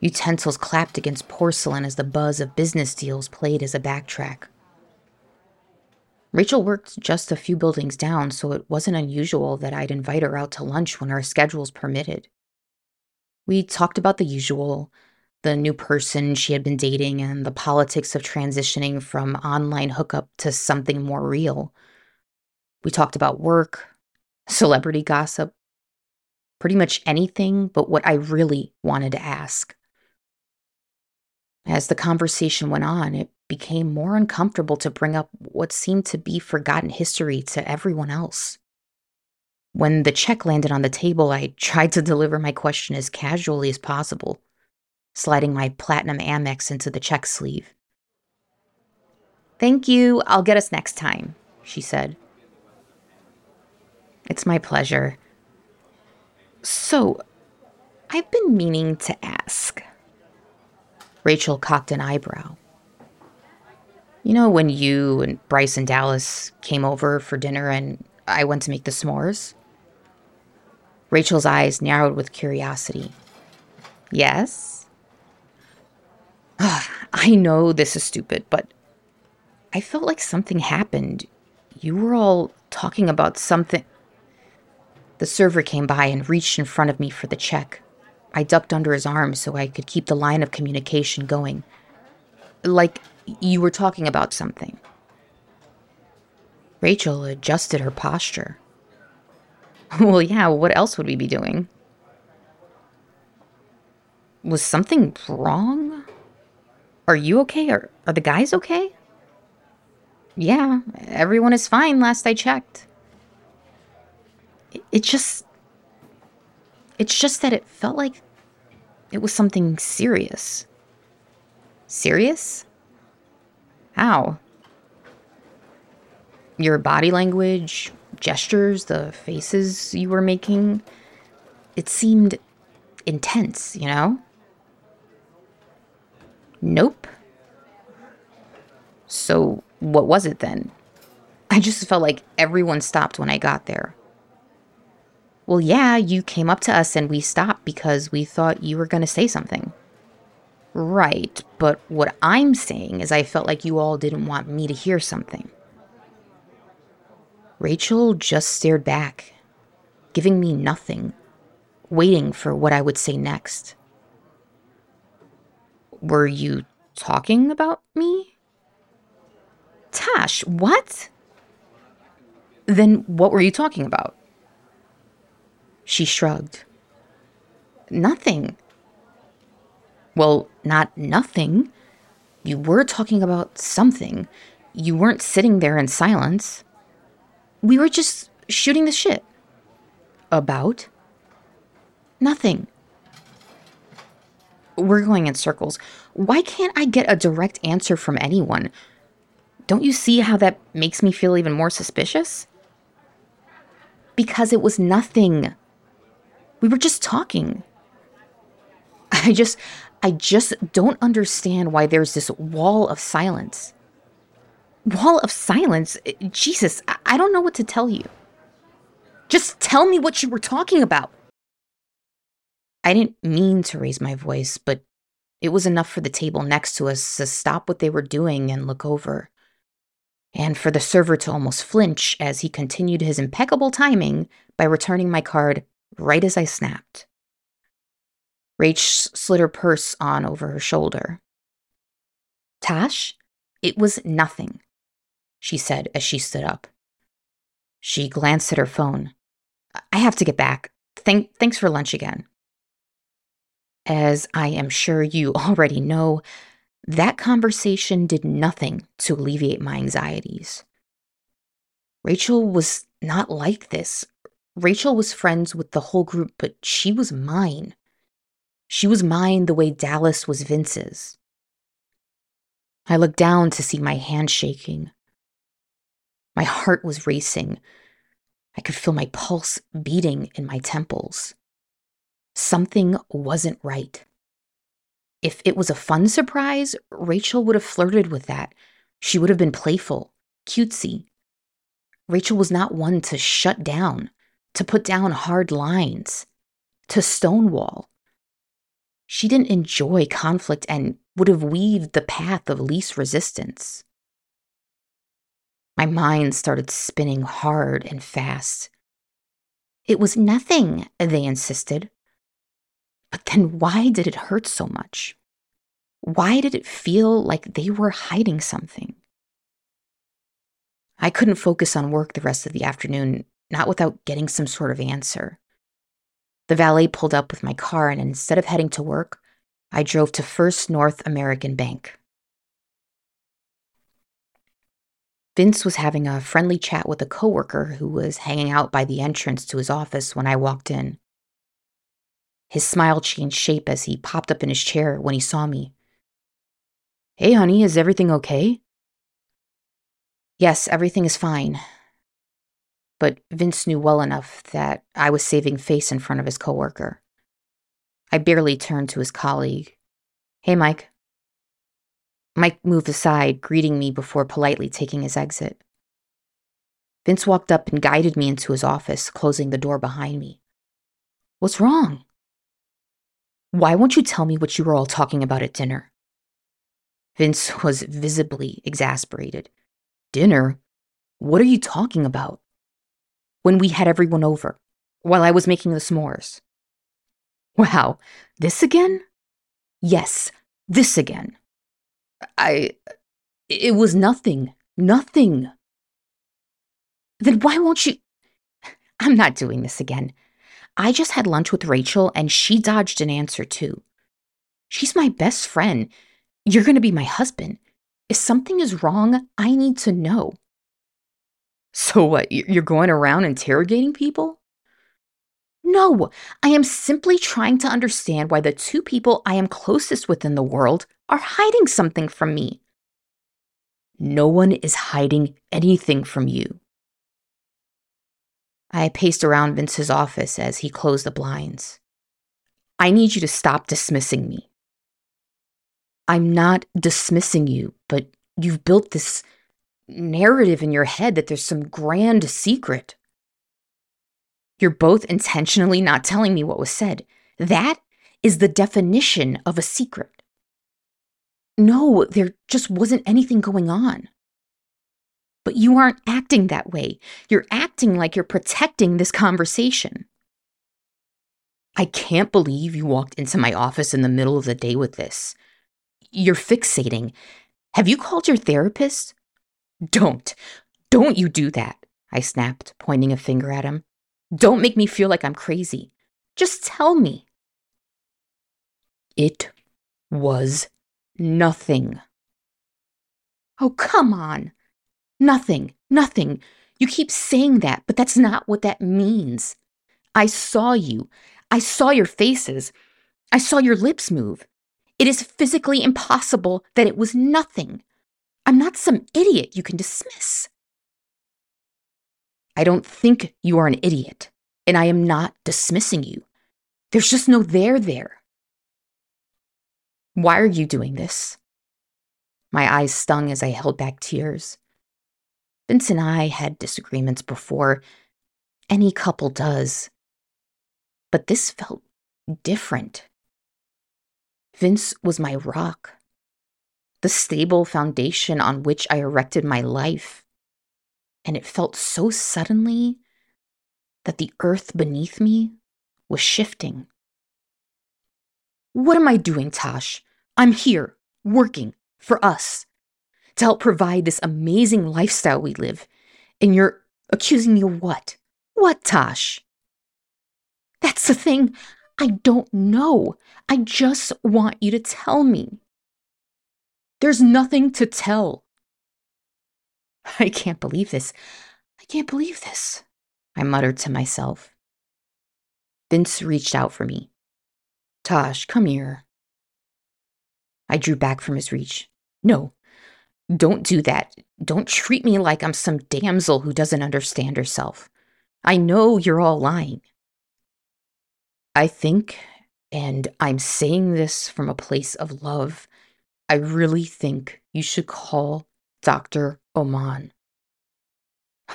Utensils clapped against porcelain as the buzz of business deals played as a backtrack. Rachel worked just a few buildings down, so it wasn't unusual that I'd invite her out to lunch when our schedules permitted. We talked about the usual the new person she had been dating and the politics of transitioning from online hookup to something more real. We talked about work, celebrity gossip, pretty much anything but what I really wanted to ask. As the conversation went on, it became more uncomfortable to bring up what seemed to be forgotten history to everyone else. When the check landed on the table, I tried to deliver my question as casually as possible, sliding my platinum Amex into the check sleeve. Thank you, I'll get us next time, she said. It's my pleasure. So, I've been meaning to ask. Rachel cocked an eyebrow. You know, when you and Bryce and Dallas came over for dinner and I went to make the s'mores? Rachel's eyes narrowed with curiosity. Yes? Ah, I know this is stupid, but I felt like something happened. You were all talking about something. The server came by and reached in front of me for the check. I ducked under his arm so I could keep the line of communication going. Like you were talking about something. Rachel adjusted her posture. <laughs> Well, yeah, what else would we be doing? Was something wrong? Are you okay? Are, are the guys okay? Yeah, everyone is fine last I checked. It, it just. It's just that it felt like it was something serious. Serious? How? Your body language, gestures, the faces you were making, it seemed intense, you know? Nope. So, what was it then? I just felt like everyone stopped when I got there. Well, yeah, you came up to us and we stopped because we thought you were going to say something. Right, but what I'm saying is I felt like you all didn't want me to hear something. Rachel just stared back, giving me nothing, waiting for what I would say next. Were you talking about me? Tash, what? Then what were you talking about? She shrugged. Nothing. Well, not nothing. You were talking about something. You weren't sitting there in silence. We were just shooting the shit. About? Nothing. We're going in circles. Why can't I get a direct answer from anyone? Don't you see how that makes me feel even more suspicious? Because it was nothing. We were just talking. <laughs> I just, I just don't understand why there's this wall of silence. Wall of silence? Jesus, I don't know what to tell you. Just tell me what you were talking about. I didn't mean to raise my voice, but it was enough for the table next to us to stop what they were doing and look over. And for the server to almost flinch as he continued his impeccable timing by returning my card right as I snapped. Rach slid her purse on over her shoulder. Tash, it was nothing, she said as she stood up. She glanced at her phone. I have to get back. Thank- thanks for lunch again. As I am sure you <laughs> already know, that conversation did nothing to alleviate my anxieties. Rachel was not like this Rachel was friends with the whole group, but she was mine. She was mine the way Dallas was Vince's. I looked down to see my hand shaking. My heart was racing. I could feel my pulse beating in my temples. Something wasn't right. If it was a fun surprise, Rachel would have flirted with that. She would have been playful, cutesy. Rachel was not one to shut down to put down hard lines, to stonewall. She didn't enjoy conflict and would have weaved the path of least resistance. My mind started spinning hard and fast. It was nothing, they insisted. But then why did it hurt so much? Why did it feel like they were hiding something? I couldn't focus on work the rest of the afternoon, not without getting some sort of answer. The valet pulled up with my car, and instead of heading to work, I drove to First North American Bank. Vince was having a friendly chat with a coworker who was hanging out by the entrance to his office when I walked in. His smile changed shape as he popped up in his chair when he saw me. Hey, honey, is everything okay? Yes, everything is fine. But Vince knew well enough that I was saving face in front of his coworker. I barely turned to his colleague. Hey, Mike. Mike moved aside, greeting me before politely taking his exit. Vince walked up and guided me into his office, closing the door behind me. What's wrong? Why won't you tell me what you were all talking about at dinner? Vince was visibly exasperated. Dinner? What are you talking about? When we had everyone over, while I was making the s'mores. Wow, this again? Yes, this again. I. It was nothing. Nothing. Then why won't you? I'm not doing this again. I just had lunch with Rachel and she dodged an answer too. She's my best friend. You're going to be my husband. If something is wrong, I need to know. So what? You're going around interrogating people? No, I am simply trying to understand why the two people I am closest with in the world are hiding something from me. No one is hiding anything from you. I paced around Vince's office as he closed the blinds. I need you to stop dismissing me. I'm not dismissing you, but you've built this narrative in your head that there's some grand secret. You're both intentionally not telling me what was said. That is the definition of a secret. No, there just wasn't anything going on. But you aren't acting that way. You're acting like you're protecting this conversation. I can't believe you walked into my office in the middle of the day with this. You're fixating. Have you called your therapist? Don't. Don't you do that, I snapped, pointing a finger at him. Don't make me feel like I'm crazy. Just tell me. It was nothing. Oh, come on. Nothing, nothing. You keep saying that, but that's not what that means. I saw you. I saw your faces. I saw your lips move. It is physically impossible that it was nothing. I'm not some idiot you can dismiss. I don't think you are an idiot, and I am not dismissing you. There's just no there there. Why are you doing this? My eyes stung as I held back tears. Vince and I had disagreements before. Any couple does. But this felt different. Vince was my rock, the stable foundation on which I erected my life. And it felt so suddenly that the earth beneath me was shifting. What am I doing, Tosh? I'm here, working for us to help provide this amazing lifestyle we live. And you're accusing me of what? What, Tosh? That's the thing. I don't know. I just want you to tell me. There's nothing to tell. I can't believe this. I can't believe this, I muttered to myself. Vince reached out for me. Tosh, come here. I drew back from his reach. No, don't do that. Don't treat me like I'm some damsel who doesn't understand herself. I know you're all lying. I think, and I'm saying this from a place of love, I really think you should call Dr. Oman.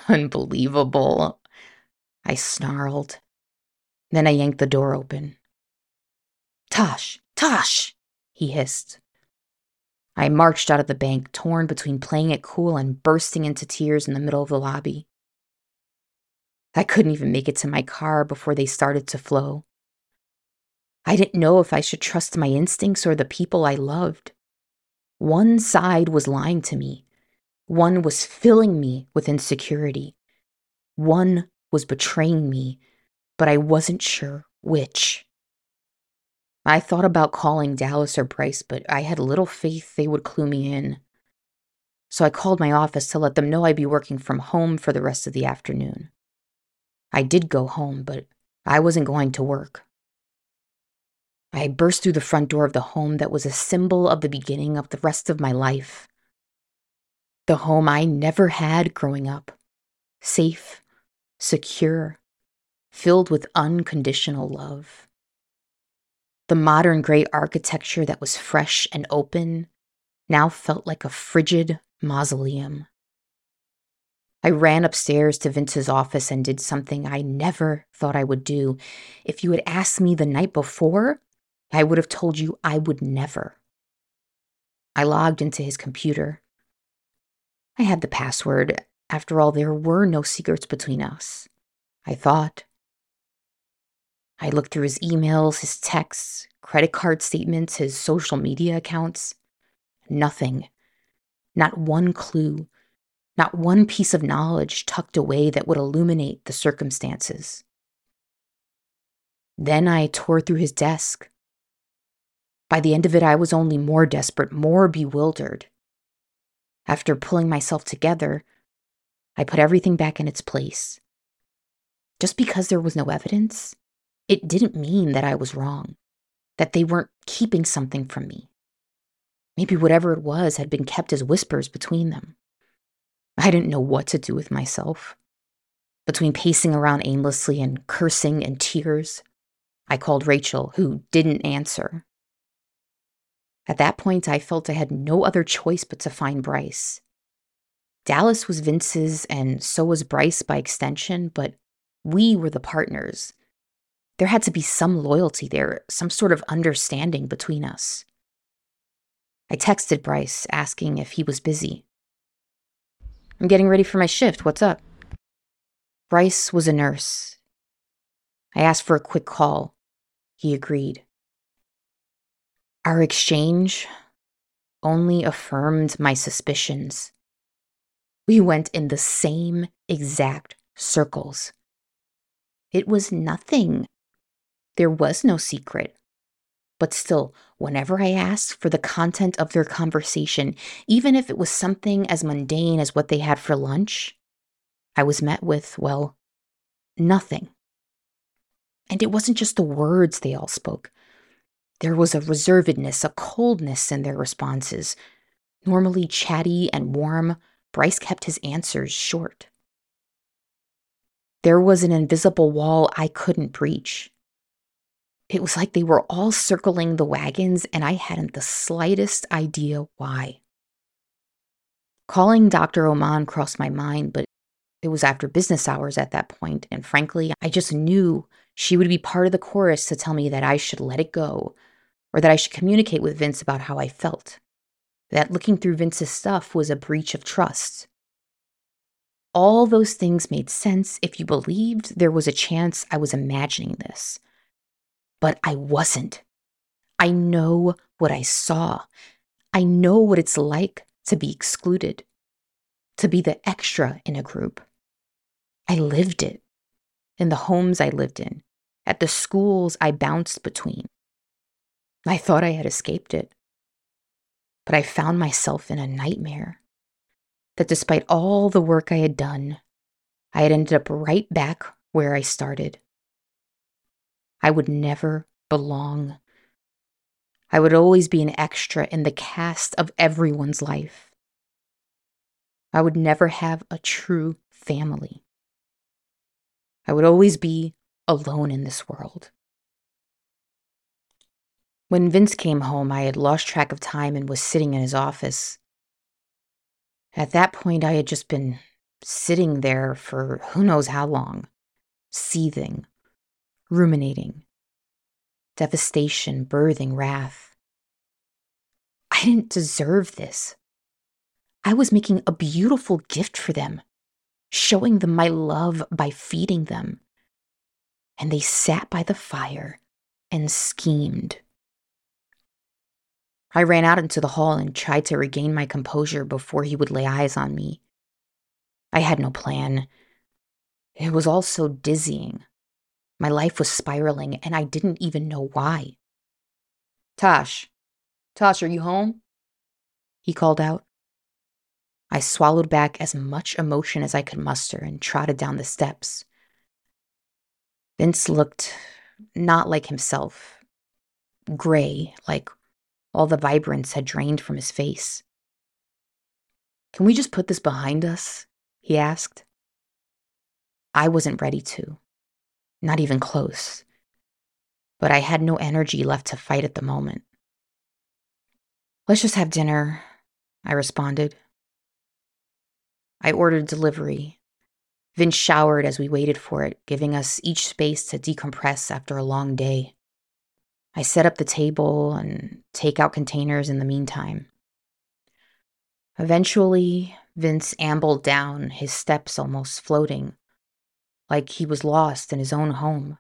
Unbelievable. I snarled. Then I yanked the door open. Tosh, Tosh! he hissed. I marched out of the bank, torn between playing it cool and bursting into tears in the middle of the lobby. I couldn't even make it to my car before they started to flow. I didn't know if I should trust my instincts or the people I loved. One side was lying to me, one was filling me with insecurity, one was betraying me, but I wasn't sure which. I thought about calling Dallas or Bryce, but I had little faith they would clue me in. So I called my office to let them know I'd be working from home for the rest of the afternoon. I did go home, but I wasn't going to work. I burst through the front door of the home that was a symbol of the beginning of the rest of my life. The home I never had growing up. Safe, secure, filled with unconditional love. The modern gray architecture that was fresh and open now felt like a frigid mausoleum. I ran upstairs to Vince's office and did something I never thought I would do. If you had asked me the night before, I would have told you I would never. I logged into his computer. I had the password. After all, there were no secrets between us. I thought. I looked through his emails, his texts, credit card statements, his social media accounts. Nothing. Not one clue. Not one piece of knowledge tucked away that would illuminate the circumstances. Then I tore through his desk. By the end of it, I was only more desperate, more bewildered. After pulling myself together, I put everything back in its place. Just because there was no evidence it didn't mean that I was wrong, that they weren't keeping something from me. Maybe whatever it was had been kept as whispers between them. I didn't know what to do with myself. Between pacing around aimlessly and cursing and tears, I called Rachel, who didn't answer. At that point, I felt I had no other choice but to find Bryce. Dallas was Vince's, and so was Bryce by extension, but we were the partners there had to be some loyalty there, some sort of understanding between us. I texted Bryce asking if he was busy. I'm getting ready for my shift. What's up? Bryce was a nurse. I asked for a quick call. He agreed. Our exchange only affirmed my suspicions. We went in the same exact circles. It was nothing there was no secret. But still, whenever I asked for the content of their conversation, even if it was something as mundane as what they had for lunch, I was met with, well, nothing. And it wasn't just the words they all spoke. There was a reservedness, a coldness in their responses. Normally chatty and warm, Bryce kept his answers short. There was an invisible wall I couldn't breach. It was like they were all circling the wagons, and I hadn't the slightest idea why. Calling Dr. Oman crossed my mind, but it was after business hours at that point, and frankly, I just knew she would be part of the chorus to tell me that I should let it go, or that I should communicate with Vince about how I felt. That looking through Vince's stuff was a breach of trust. All those things made sense if you believed there was a chance I was imagining this but I wasn't. I know what I saw. I know what it's like to be excluded, to be the extra in a group. I lived it in the homes I lived in, at the schools I bounced between. I thought I had escaped it, but I found myself in a nightmare that despite all the work I had done, I had ended up right back where I started. I would never belong. I would always be an extra in the cast of everyone's life. I would never have a true family. I would always be alone in this world. When Vince came home, I had lost track of time and was sitting in his office. At that point, I had just been sitting there for who knows how long, seething, ruminating, devastation birthing wrath. I didn't deserve this. I was making a beautiful gift for them, showing them my love by feeding them. And they sat by the fire and schemed. I ran out into the hall and tried to regain my composure before he would lay eyes on me. I had no plan. It was all so dizzying. My life was spiraling, and I didn't even know why. Tosh, Tosh, are you home? He called out. I swallowed back as much emotion as I could muster and trotted down the steps. Vince looked not like himself, gray, like all the vibrance had drained from his face. Can we just put this behind us? he asked. I wasn't ready to, not even close. But I had no energy left to fight at the moment. Let's just have dinner, I responded. I ordered delivery. Vince showered as we waited for it, giving us each space to decompress after a long day. I set up the table and take out containers in the meantime. Eventually, Vince ambled down, his steps almost floating, like he was lost in his own home.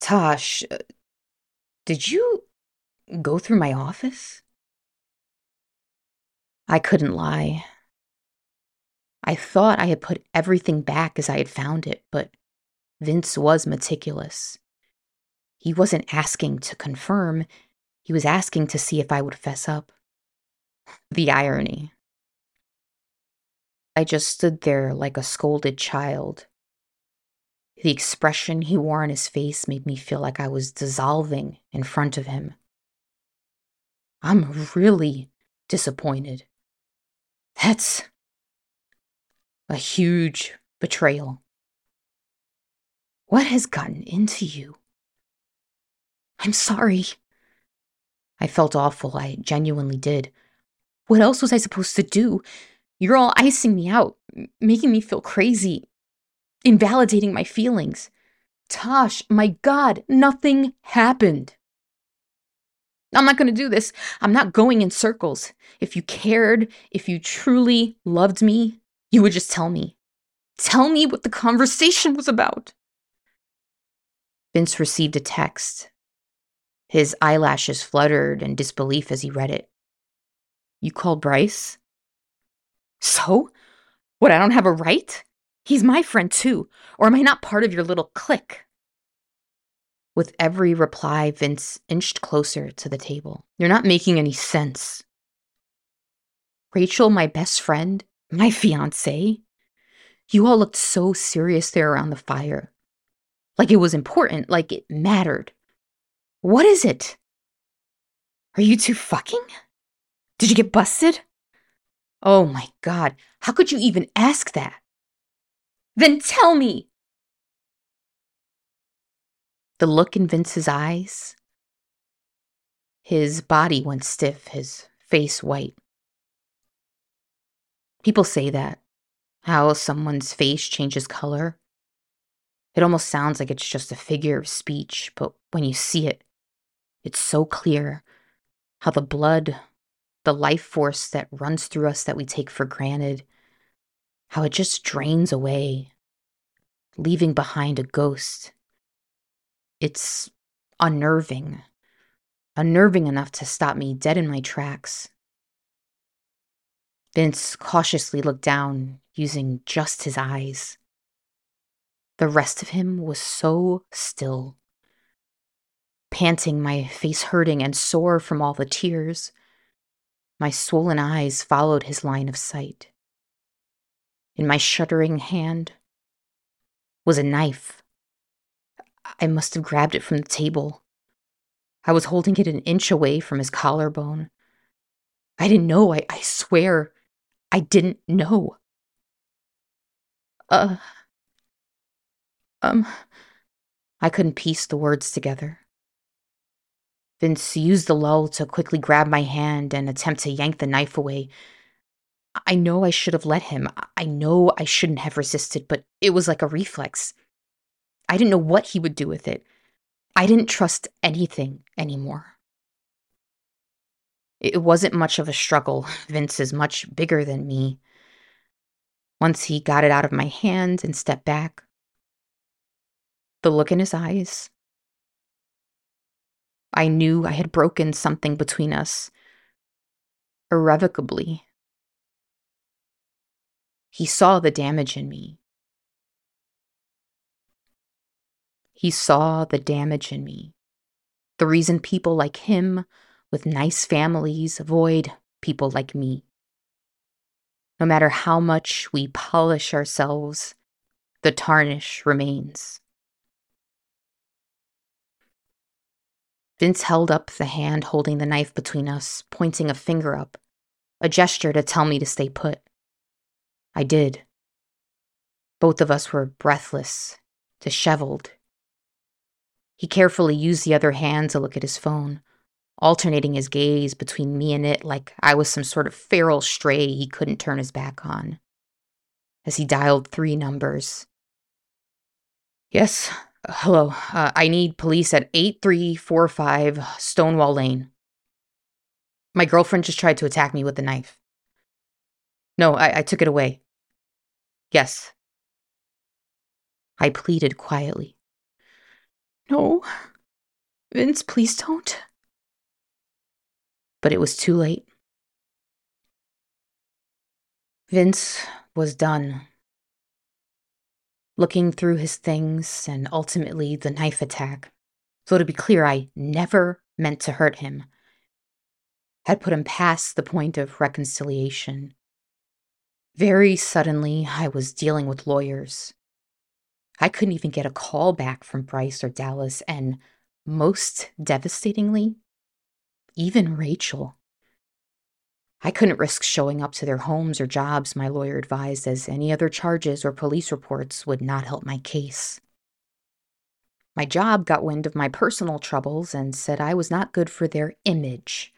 Tosh, uh, did you go through my office? I couldn't lie. I thought I had put everything back as I had found it, but Vince was meticulous. He wasn't asking to confirm, he was asking to see if I would fess up. The irony. I just stood there like a scolded child. The expression he wore on his face made me feel like I was dissolving in front of him. I'm really disappointed. That's a huge betrayal. What has gotten into you? I'm sorry. I felt awful. I genuinely did. What else was I supposed to do? You're all icing me out, making me feel crazy, invalidating my feelings. Tosh, my God, nothing happened. I'm not going to do this. I'm not going in circles. If you cared, if you truly loved me, you would just tell me. Tell me what the conversation was about. Vince received a text. His eyelashes fluttered in disbelief as he read it. You called Bryce? So? What, I don't have a right? He's my friend too. Or am I not part of your little clique? With every reply, Vince inched closer to the table. You're not making any sense. Rachel, my best friend, my fiance. You all looked so serious there around the fire. Like it was important, like it mattered. What is it? Are you two fucking? Did you get busted? Oh my god, how could you even ask that? Then tell me! The look in Vince's eyes. His body went stiff, his face white. People say that, how someone's face changes color. It almost sounds like it's just a figure of speech, but when you see it, it's so clear how the blood, the life force that runs through us that we take for granted, how it just drains away, leaving behind a ghost. It's unnerving, unnerving enough to stop me dead in my tracks. Vince cautiously looked down, using just his eyes. The rest of him was so still. Panting, my face hurting and sore from all the tears, my swollen eyes followed his line of sight. In my shuddering hand was a knife. I must have grabbed it from the table. I was holding it an inch away from his collarbone. I didn't know, I, I swear. I didn't know. Uh. Um. I couldn't piece the words together. Vince used the lull to quickly grab my hand and attempt to yank the knife away. I know I should have let him. I know I shouldn't have resisted, but it was like a reflex. I didn't know what he would do with it. I didn't trust anything anymore. It wasn't much of a struggle. <laughs> Vince is much bigger than me. Once he got it out of my hand and stepped back, the look in his eyes, I knew I had broken something between us irrevocably. He saw the damage in me. He saw the damage in me. The reason people like him with nice families avoid people like me. No matter how much we polish ourselves, the tarnish remains. Vince held up the hand holding the knife between us, pointing a finger up, a gesture to tell me to stay put. I did. Both of us were breathless, disheveled. He carefully used the other hand to look at his phone, alternating his gaze between me and it like I was some sort of feral stray he couldn't turn his back on. As he dialed three numbers. Yes, hello. Uh, I need police at 8345 Stonewall Lane. My girlfriend just tried to attack me with a knife. No, I, I took it away. Yes. I pleaded quietly. No. Vince, please don't. But it was too late. Vince was done. Looking through his things and ultimately the knife attack, so to be clear, I never meant to hurt him, had put him past the point of reconciliation. Very suddenly, I was dealing with lawyers. I couldn't even get a call back from Bryce or Dallas, and most devastatingly, even Rachel. I couldn't risk showing up to their homes or jobs, my lawyer advised, as any other charges or police reports would not help my case. My job got wind of my personal troubles and said I was not good for their image.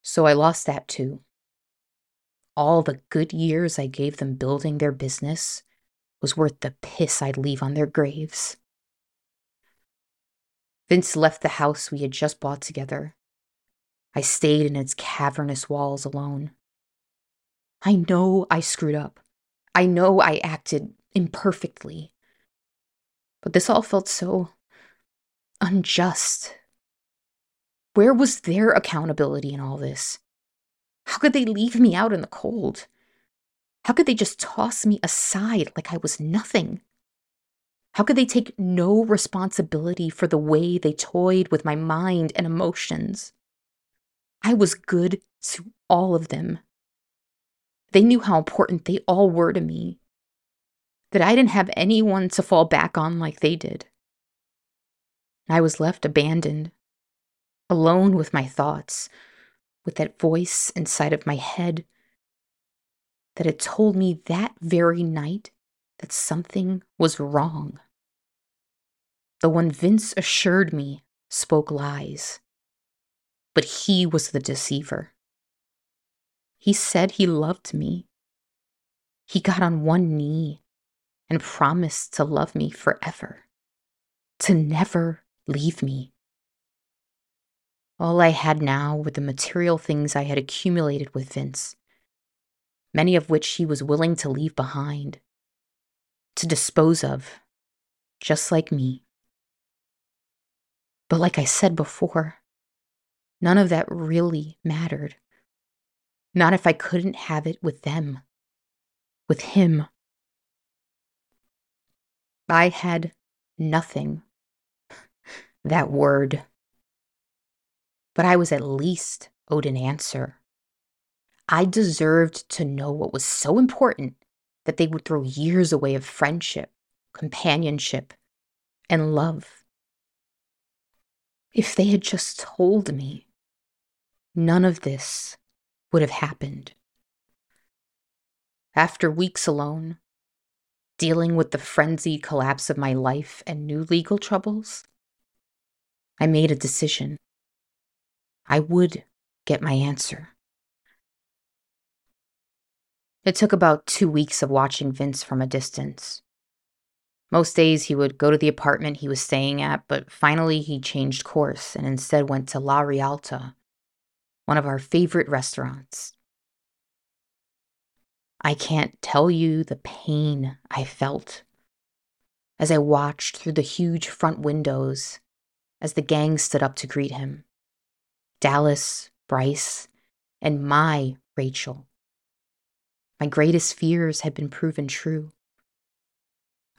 So I lost that too. All the good years I gave them building their business was worth the piss I'd leave on their graves. Vince left the house we had just bought together. I stayed in its cavernous walls alone. I know I screwed up. I know I acted imperfectly. But this all felt so unjust. Where was their accountability in all this? How could they leave me out in the cold? How could they just toss me aside like I was nothing? How could they take no responsibility for the way they toyed with my mind and emotions? I was good to all of them. They knew how important they all were to me, that I didn't have anyone to fall back on like they did. I was left abandoned, alone with my thoughts, with that voice inside of my head that had told me that very night that something was wrong. The one Vince assured me spoke lies, but he was the deceiver. He said he loved me. He got on one knee and promised to love me forever, to never leave me. All I had now were the material things I had accumulated with Vince many of which he was willing to leave behind, to dispose of, just like me. But like I said before, none of that really mattered. Not if I couldn't have it with them, with him. I had nothing. That word. But I was at least owed an answer. I deserved to know what was so important that they would throw years away of friendship, companionship, and love. If they had just told me, none of this would have happened. After weeks alone, dealing with the frenzied collapse of my life and new legal troubles, I made a decision. I would get my answer. It took about two weeks of watching Vince from a distance. Most days he would go to the apartment he was staying at, but finally he changed course and instead went to La Rialta, one of our favorite restaurants. I can't tell you the pain I felt as I watched through the huge front windows as the gang stood up to greet him. Dallas, Bryce, and my Rachel. My greatest fears had been proven true.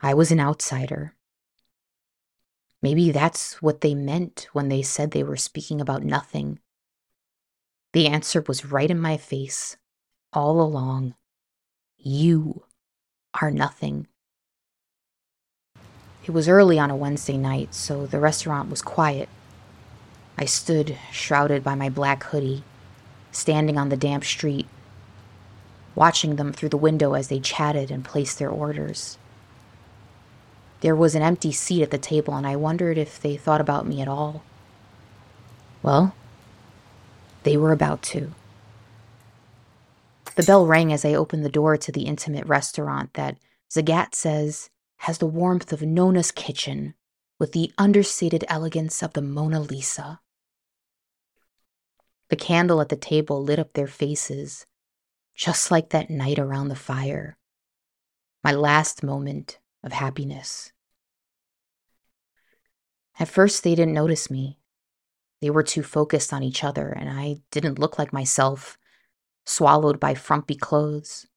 I was an outsider. Maybe that's what they meant when they said they were speaking about nothing. The answer was right in my face all along. You are nothing. It was early on a Wednesday night, so the restaurant was quiet. I stood, shrouded by my black hoodie, standing on the damp street, watching them through the window as they chatted and placed their orders. There was an empty seat at the table, and I wondered if they thought about me at all. Well, they were about to. The bell rang as I opened the door to the intimate restaurant that Zagat says has the warmth of Nona's kitchen with the understated elegance of the Mona Lisa. The candle at the table lit up their faces, just like that night around the fire. My last moment of happiness. At first, they didn't notice me. They were too focused on each other, and I didn't look like myself, swallowed by frumpy clothes.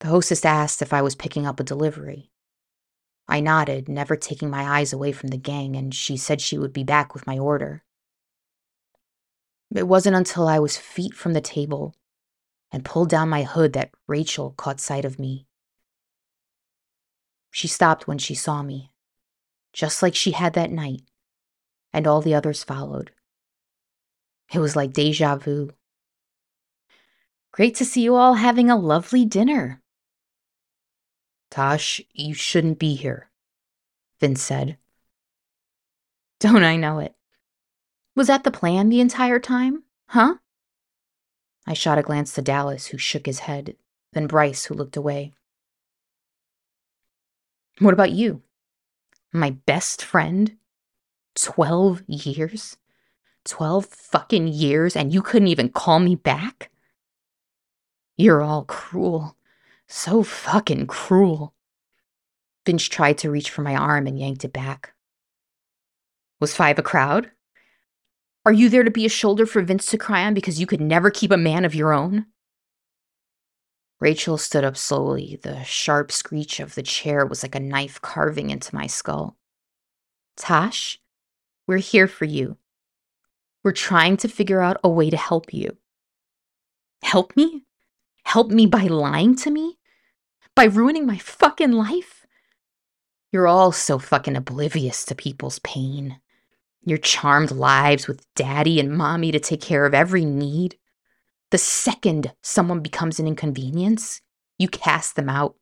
The hostess asked if I was picking up a delivery. I nodded, never taking my eyes away from the gang, and she said she would be back with my order. It wasn't until I was feet from the table and pulled down my hood that Rachel caught sight of me. She stopped when she saw me, just like she had that night, and all the others followed. It was like deja vu. Great to see you all having a lovely dinner. Tosh, you shouldn't be here, Vince said. Don't I know it? Was that the plan the entire time? Huh? I shot a glance to Dallas, who shook his head, then Bryce, who looked away. What about you? My best friend? Twelve years? Twelve fucking years, and you couldn't even call me back? You're all cruel. So fucking cruel. Vince tried to reach for my arm and yanked it back. Was five a crowd? Are you there to be a shoulder for Vince to cry on because you could never keep a man of your own? Rachel stood up slowly. The sharp screech of the chair was like a knife carving into my skull. Tosh, we're here for you. We're trying to figure out a way to help you. Help me? Help me by lying to me? By ruining my fucking life? You're all so fucking oblivious to people's pain your charmed lives with daddy and mommy to take care of every need. The second someone becomes an inconvenience, you cast them out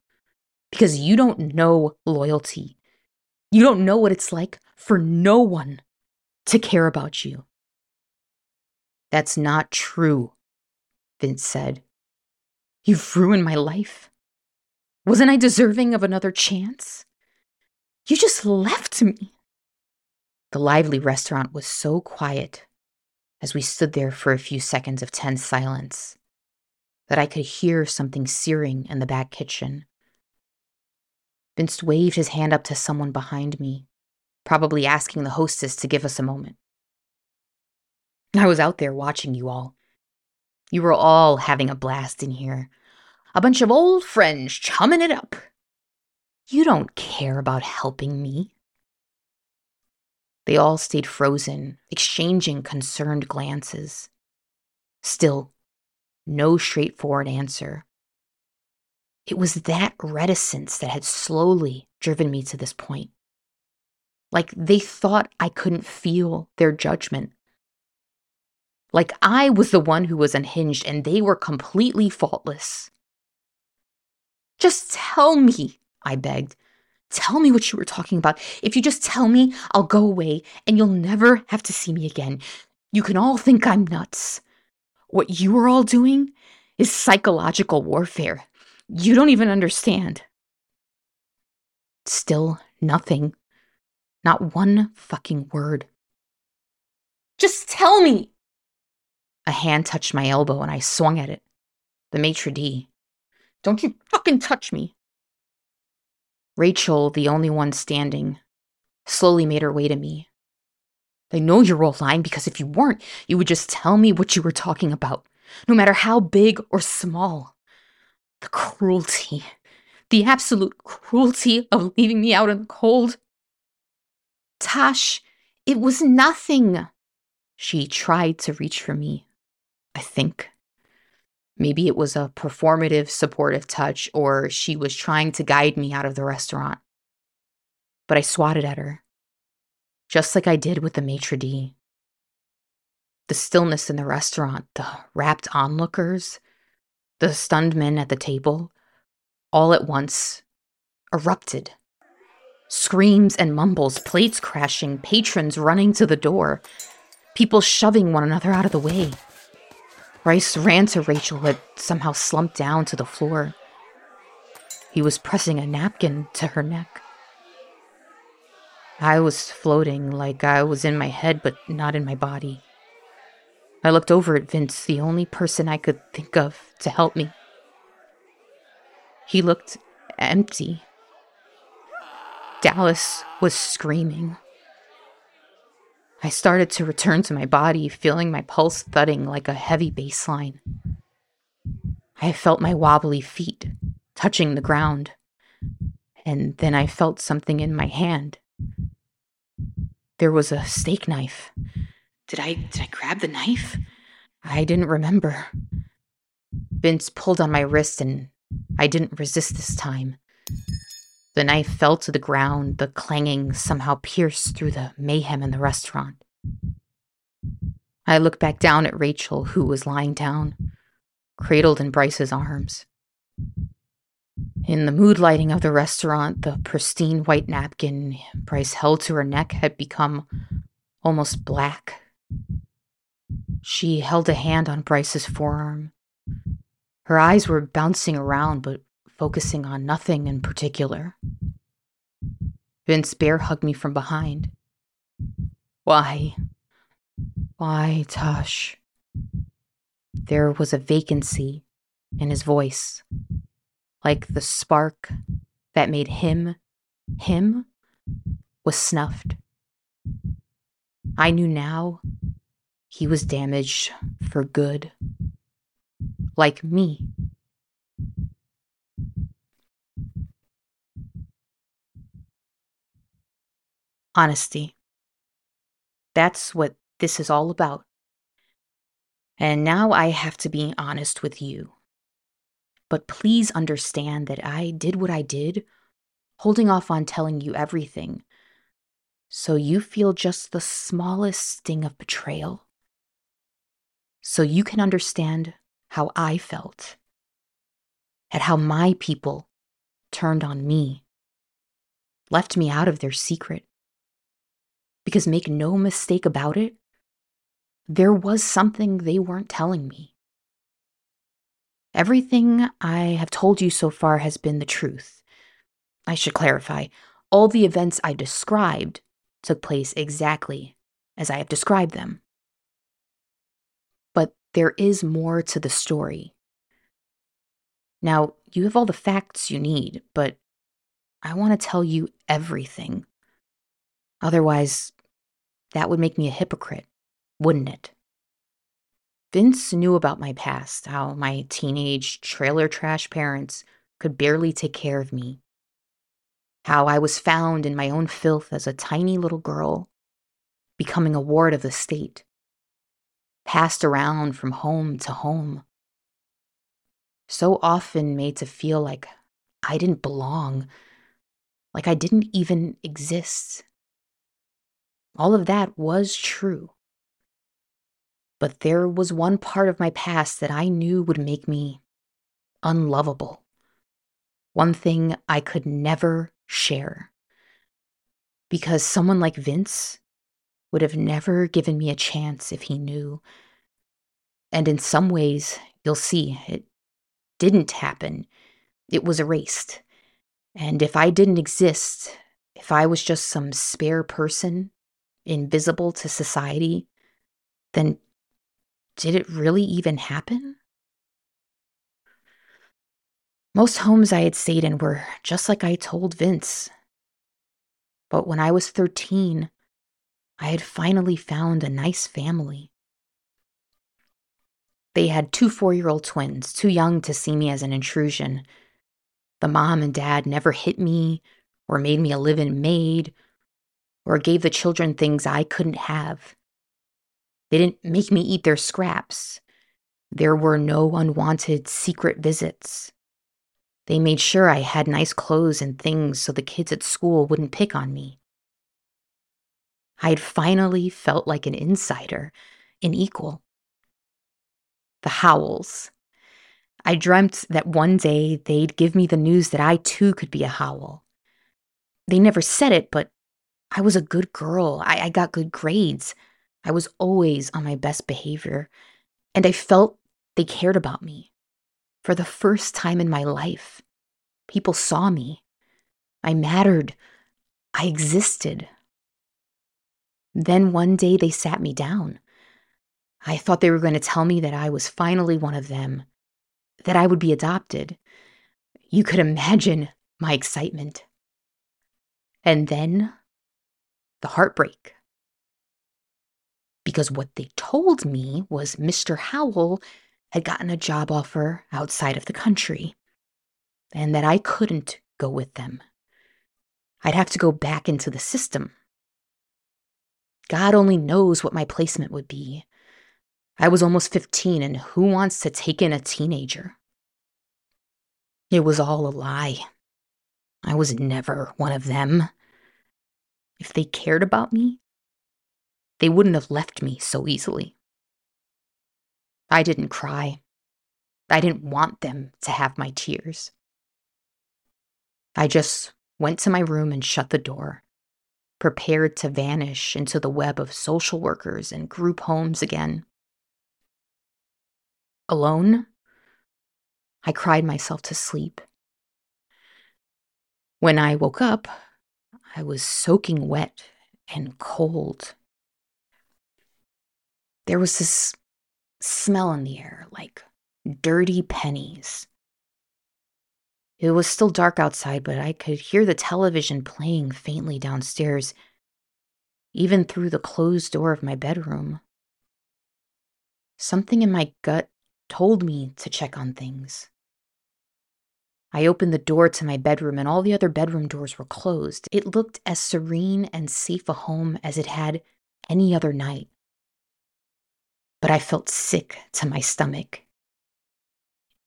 because you don't know loyalty. You don't know what it's like for no one to care about you. That's not true, Vince said. You've ruined my life. Wasn't I deserving of another chance? You just left me. The lively restaurant was so quiet as we stood there for a few seconds of tense silence that I could hear something searing in the back kitchen. Vince waved his hand up to someone behind me, probably asking the hostess to give us a moment. I was out there watching you all. You were all having a blast in here. A bunch of old friends chumming it up. You don't care about helping me. They all stayed frozen, exchanging concerned glances. Still, no straightforward answer. It was that reticence that had slowly driven me to this point. Like they thought I couldn't feel their judgment. Like I was the one who was unhinged and they were completely faultless. Just tell me, I begged. Tell me what you were talking about. If you just tell me, I'll go away and you'll never have to see me again. You can all think I'm nuts. What you are all doing is psychological warfare. You don't even understand. Still nothing. Not one fucking word. Just tell me! A hand touched my elbow and I swung at it. The maitre d'. Don't you fucking touch me! Rachel, the only one standing, slowly made her way to me. I know you're all lying because if you weren't, you would just tell me what you were talking about, no matter how big or small. The cruelty, the absolute cruelty of leaving me out in the cold. Tosh, it was nothing. She tried to reach for me, I think. Maybe it was a performative, supportive touch, or she was trying to guide me out of the restaurant. But I swatted at her, just like I did with the maitre d'. The stillness in the restaurant, the rapt onlookers, the stunned men at the table, all at once erupted. Screams and mumbles, plates crashing, patrons running to the door, people shoving one another out of the way. Bryce ran to Rachel, who had somehow slumped down to the floor. He was pressing a napkin to her neck. I was floating like I was in my head, but not in my body. I looked over at Vince, the only person I could think of to help me. He looked empty. Dallas was screaming. I started to return to my body, feeling my pulse thudding like a heavy bass line. I felt my wobbly feet touching the ground, and then I felt something in my hand. There was a steak knife. Did I did I grab the knife? I didn't remember. Vince pulled on my wrist and I didn't resist this time. The knife fell to the ground, the clanging somehow pierced through the mayhem in the restaurant. I looked back down at Rachel, who was lying down, cradled in Bryce's arms. In the mood lighting of the restaurant, the pristine white napkin Bryce held to her neck had become almost black. She held a hand on Bryce's forearm. Her eyes were bouncing around, but focusing on nothing in particular. Vince bear hugged me from behind. Why? Why, Tosh? There was a vacancy in his voice, like the spark that made him him was snuffed. I knew now he was damaged for good, like me. Honesty. That's what this is all about. And now I have to be honest with you. But please understand that I did what I did, holding off on telling you everything, so you feel just the smallest sting of betrayal. So you can understand how I felt, at how my people turned on me, left me out of their secret. Because make no mistake about it, there was something they weren't telling me. Everything I have told you so far has been the truth. I should clarify all the events I described took place exactly as I have described them. But there is more to the story. Now, you have all the facts you need, but I want to tell you everything. Otherwise, that would make me a hypocrite, wouldn't it? Vince knew about my past, how my teenage trailer trash parents could barely take care of me, how I was found in my own filth as a tiny little girl, becoming a ward of the state, passed around from home to home, so often made to feel like I didn't belong, like I didn't even exist. All of that was true. But there was one part of my past that I knew would make me unlovable. One thing I could never share. Because someone like Vince would have never given me a chance if he knew. And in some ways, you'll see, it didn't happen. It was erased. And if I didn't exist, if I was just some spare person, invisible to society, then did it really even happen? Most homes I had stayed in were just like I told Vince. But when I was 13, I had finally found a nice family. They had two four year old twins, too young to see me as an intrusion. The mom and dad never hit me or made me a live in maid or gave the children things I couldn't have. They didn't make me eat their scraps. There were no unwanted secret visits. They made sure I had nice clothes and things so the kids at school wouldn't pick on me. I had finally felt like an insider, an equal. The Howells. I dreamt that one day they'd give me the news that I too could be a Howell. They never said it, but I was a good girl. I, I got good grades. I was always on my best behavior. And I felt they cared about me. For the first time in my life, people saw me. I mattered. I existed. Then one day they sat me down. I thought they were going to tell me that I was finally one of them, that I would be adopted. You could imagine my excitement. And then the heartbreak. Because what they told me was Mr. Howell had gotten a job offer outside of the country, and that I couldn't go with them. I'd have to go back into the system. God only knows what my placement would be. I was almost 15, and who wants to take in a teenager? It was all a lie. I was never one of them. If they cared about me, they wouldn't have left me so easily. I didn't cry. I didn't want them to have my tears. I just went to my room and shut the door, prepared to vanish into the web of social workers and group homes again. Alone, I cried myself to sleep. When I woke up, I was soaking wet and cold. There was this smell in the air, like dirty pennies. It was still dark outside, but I could hear the television playing faintly downstairs, even through the closed door of my bedroom. Something in my gut told me to check on things. I opened the door to my bedroom, and all the other bedroom doors were closed. It looked as serene and safe a home as it had any other night. But I felt sick to my stomach.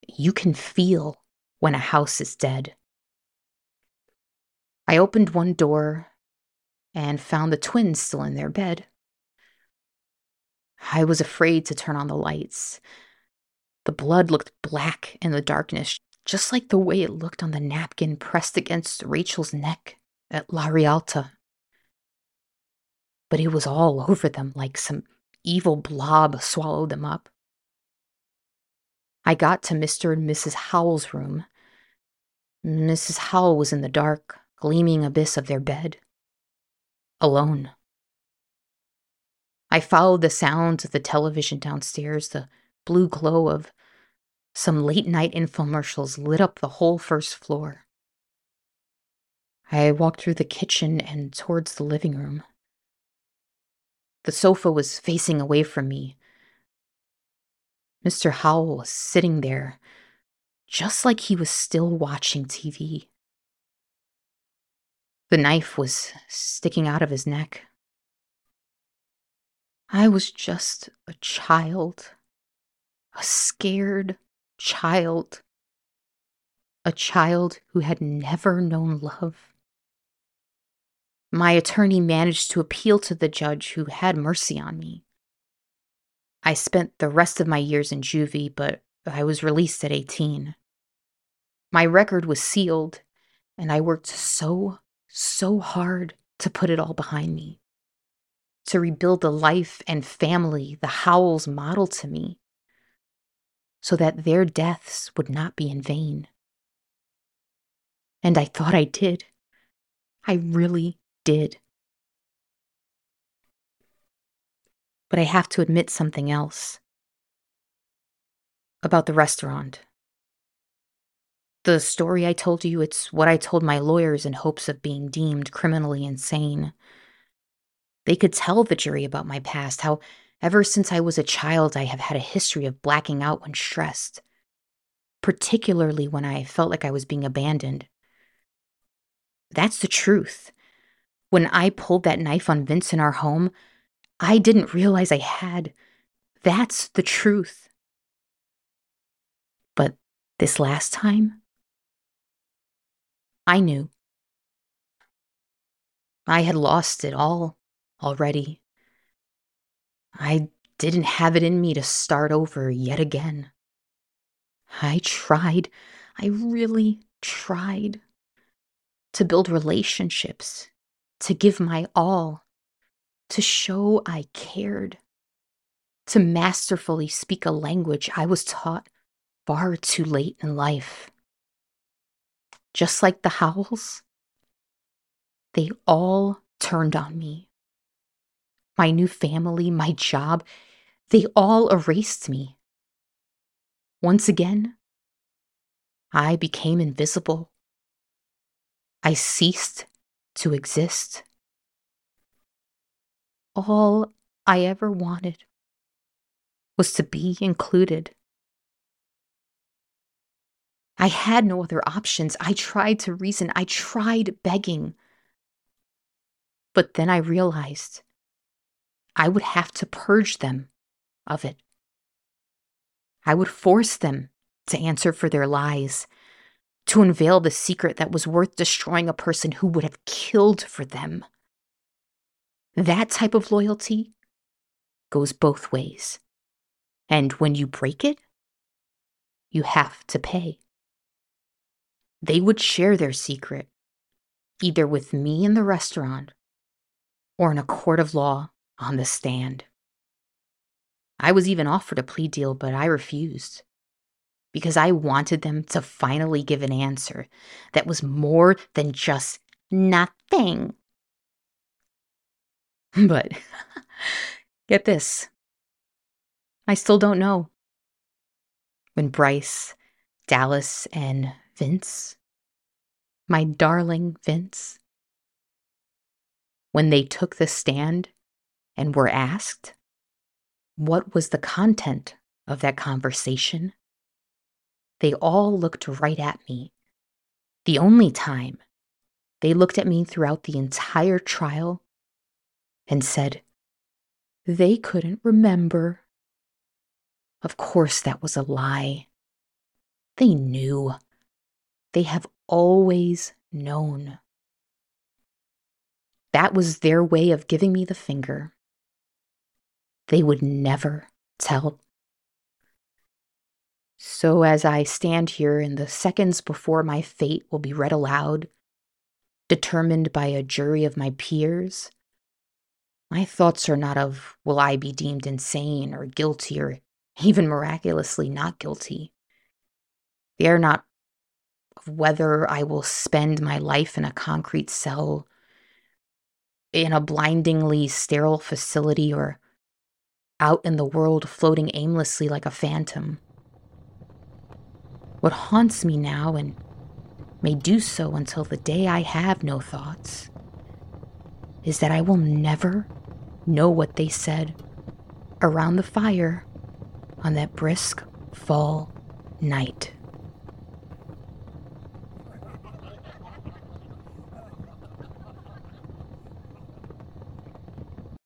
You can feel when a house is dead. I opened one door and found the twins still in their bed. I was afraid to turn on the lights. The blood looked black in the darkness, just like the way it looked on the napkin pressed against Rachel's neck at La Rialta. But it was all over them like some evil blob swallowed them up. I got to Mr. and Mrs. Howell's room. Mrs. Howell was in the dark, gleaming abyss of their bed, alone. I followed the sounds of the television downstairs, the blue glow of some late night infomercials lit up the whole first floor. I walked through the kitchen and towards the living room. The sofa was facing away from me. Mr. Howell was sitting there, just like he was still watching TV. The knife was sticking out of his neck. I was just a child, a scared, child, a child who had never known love. My attorney managed to appeal to the judge who had mercy on me. I spent the rest of my years in juvie, but I was released at 18. My record was sealed, and I worked so, so hard to put it all behind me, to rebuild the life and family the Howells modeled to me so that their deaths would not be in vain. And I thought I did. I really did. But I have to admit something else about the restaurant. The story I told you, it's what I told my lawyers in hopes of being deemed criminally insane. They could tell the jury about my past, how ever since I was a child I have had a history of blacking out when stressed, particularly when I felt like I was being abandoned. That's the truth. When I pulled that knife on Vince in our home, I didn't realize I had. That's the truth. But this last time, I knew. I had lost it all already. I didn't have it in me to start over yet again. I tried, I really tried to build relationships, to give my all, to show I cared, to masterfully speak a language I was taught far too late in life. Just like the Howells, they all turned on me. My new family, my job, they all erased me. Once again, I became invisible. I ceased to exist. All I ever wanted was to be included. I had no other options. I tried to reason, I tried begging. But then I realized I would have to purge them of it. I would force them to answer for their lies, to unveil the secret that was worth destroying a person who would have killed for them. That type of loyalty goes both ways. And when you break it, you have to pay. They would share their secret, either with me in the restaurant or in a court of law on the stand. I was even offered a plea deal, but I refused because I wanted them to finally give an answer that was more than just nothing. <laughs> But <laughs> get this I still don't know. When Bryce, Dallas, and Vince, my darling Vince, when they took the stand and were asked what was the content of that conversation, they all looked right at me. The only time they looked at me throughout the entire trial and said they couldn't remember. Of course, that was a lie. They knew. They have always known. That was their way of giving me the finger. They would never tell. So, as I stand here in the seconds before my fate will be read aloud, determined by a jury of my peers, my thoughts are not of will I be deemed insane or guilty or even miraculously not guilty. They are not of whether I will spend my life in a concrete cell, in a blindingly sterile facility, or out in the world floating aimlessly like a phantom. What haunts me now and may do so until the day I have no thoughts is that I will never know what they said around the fire on that brisk fall night.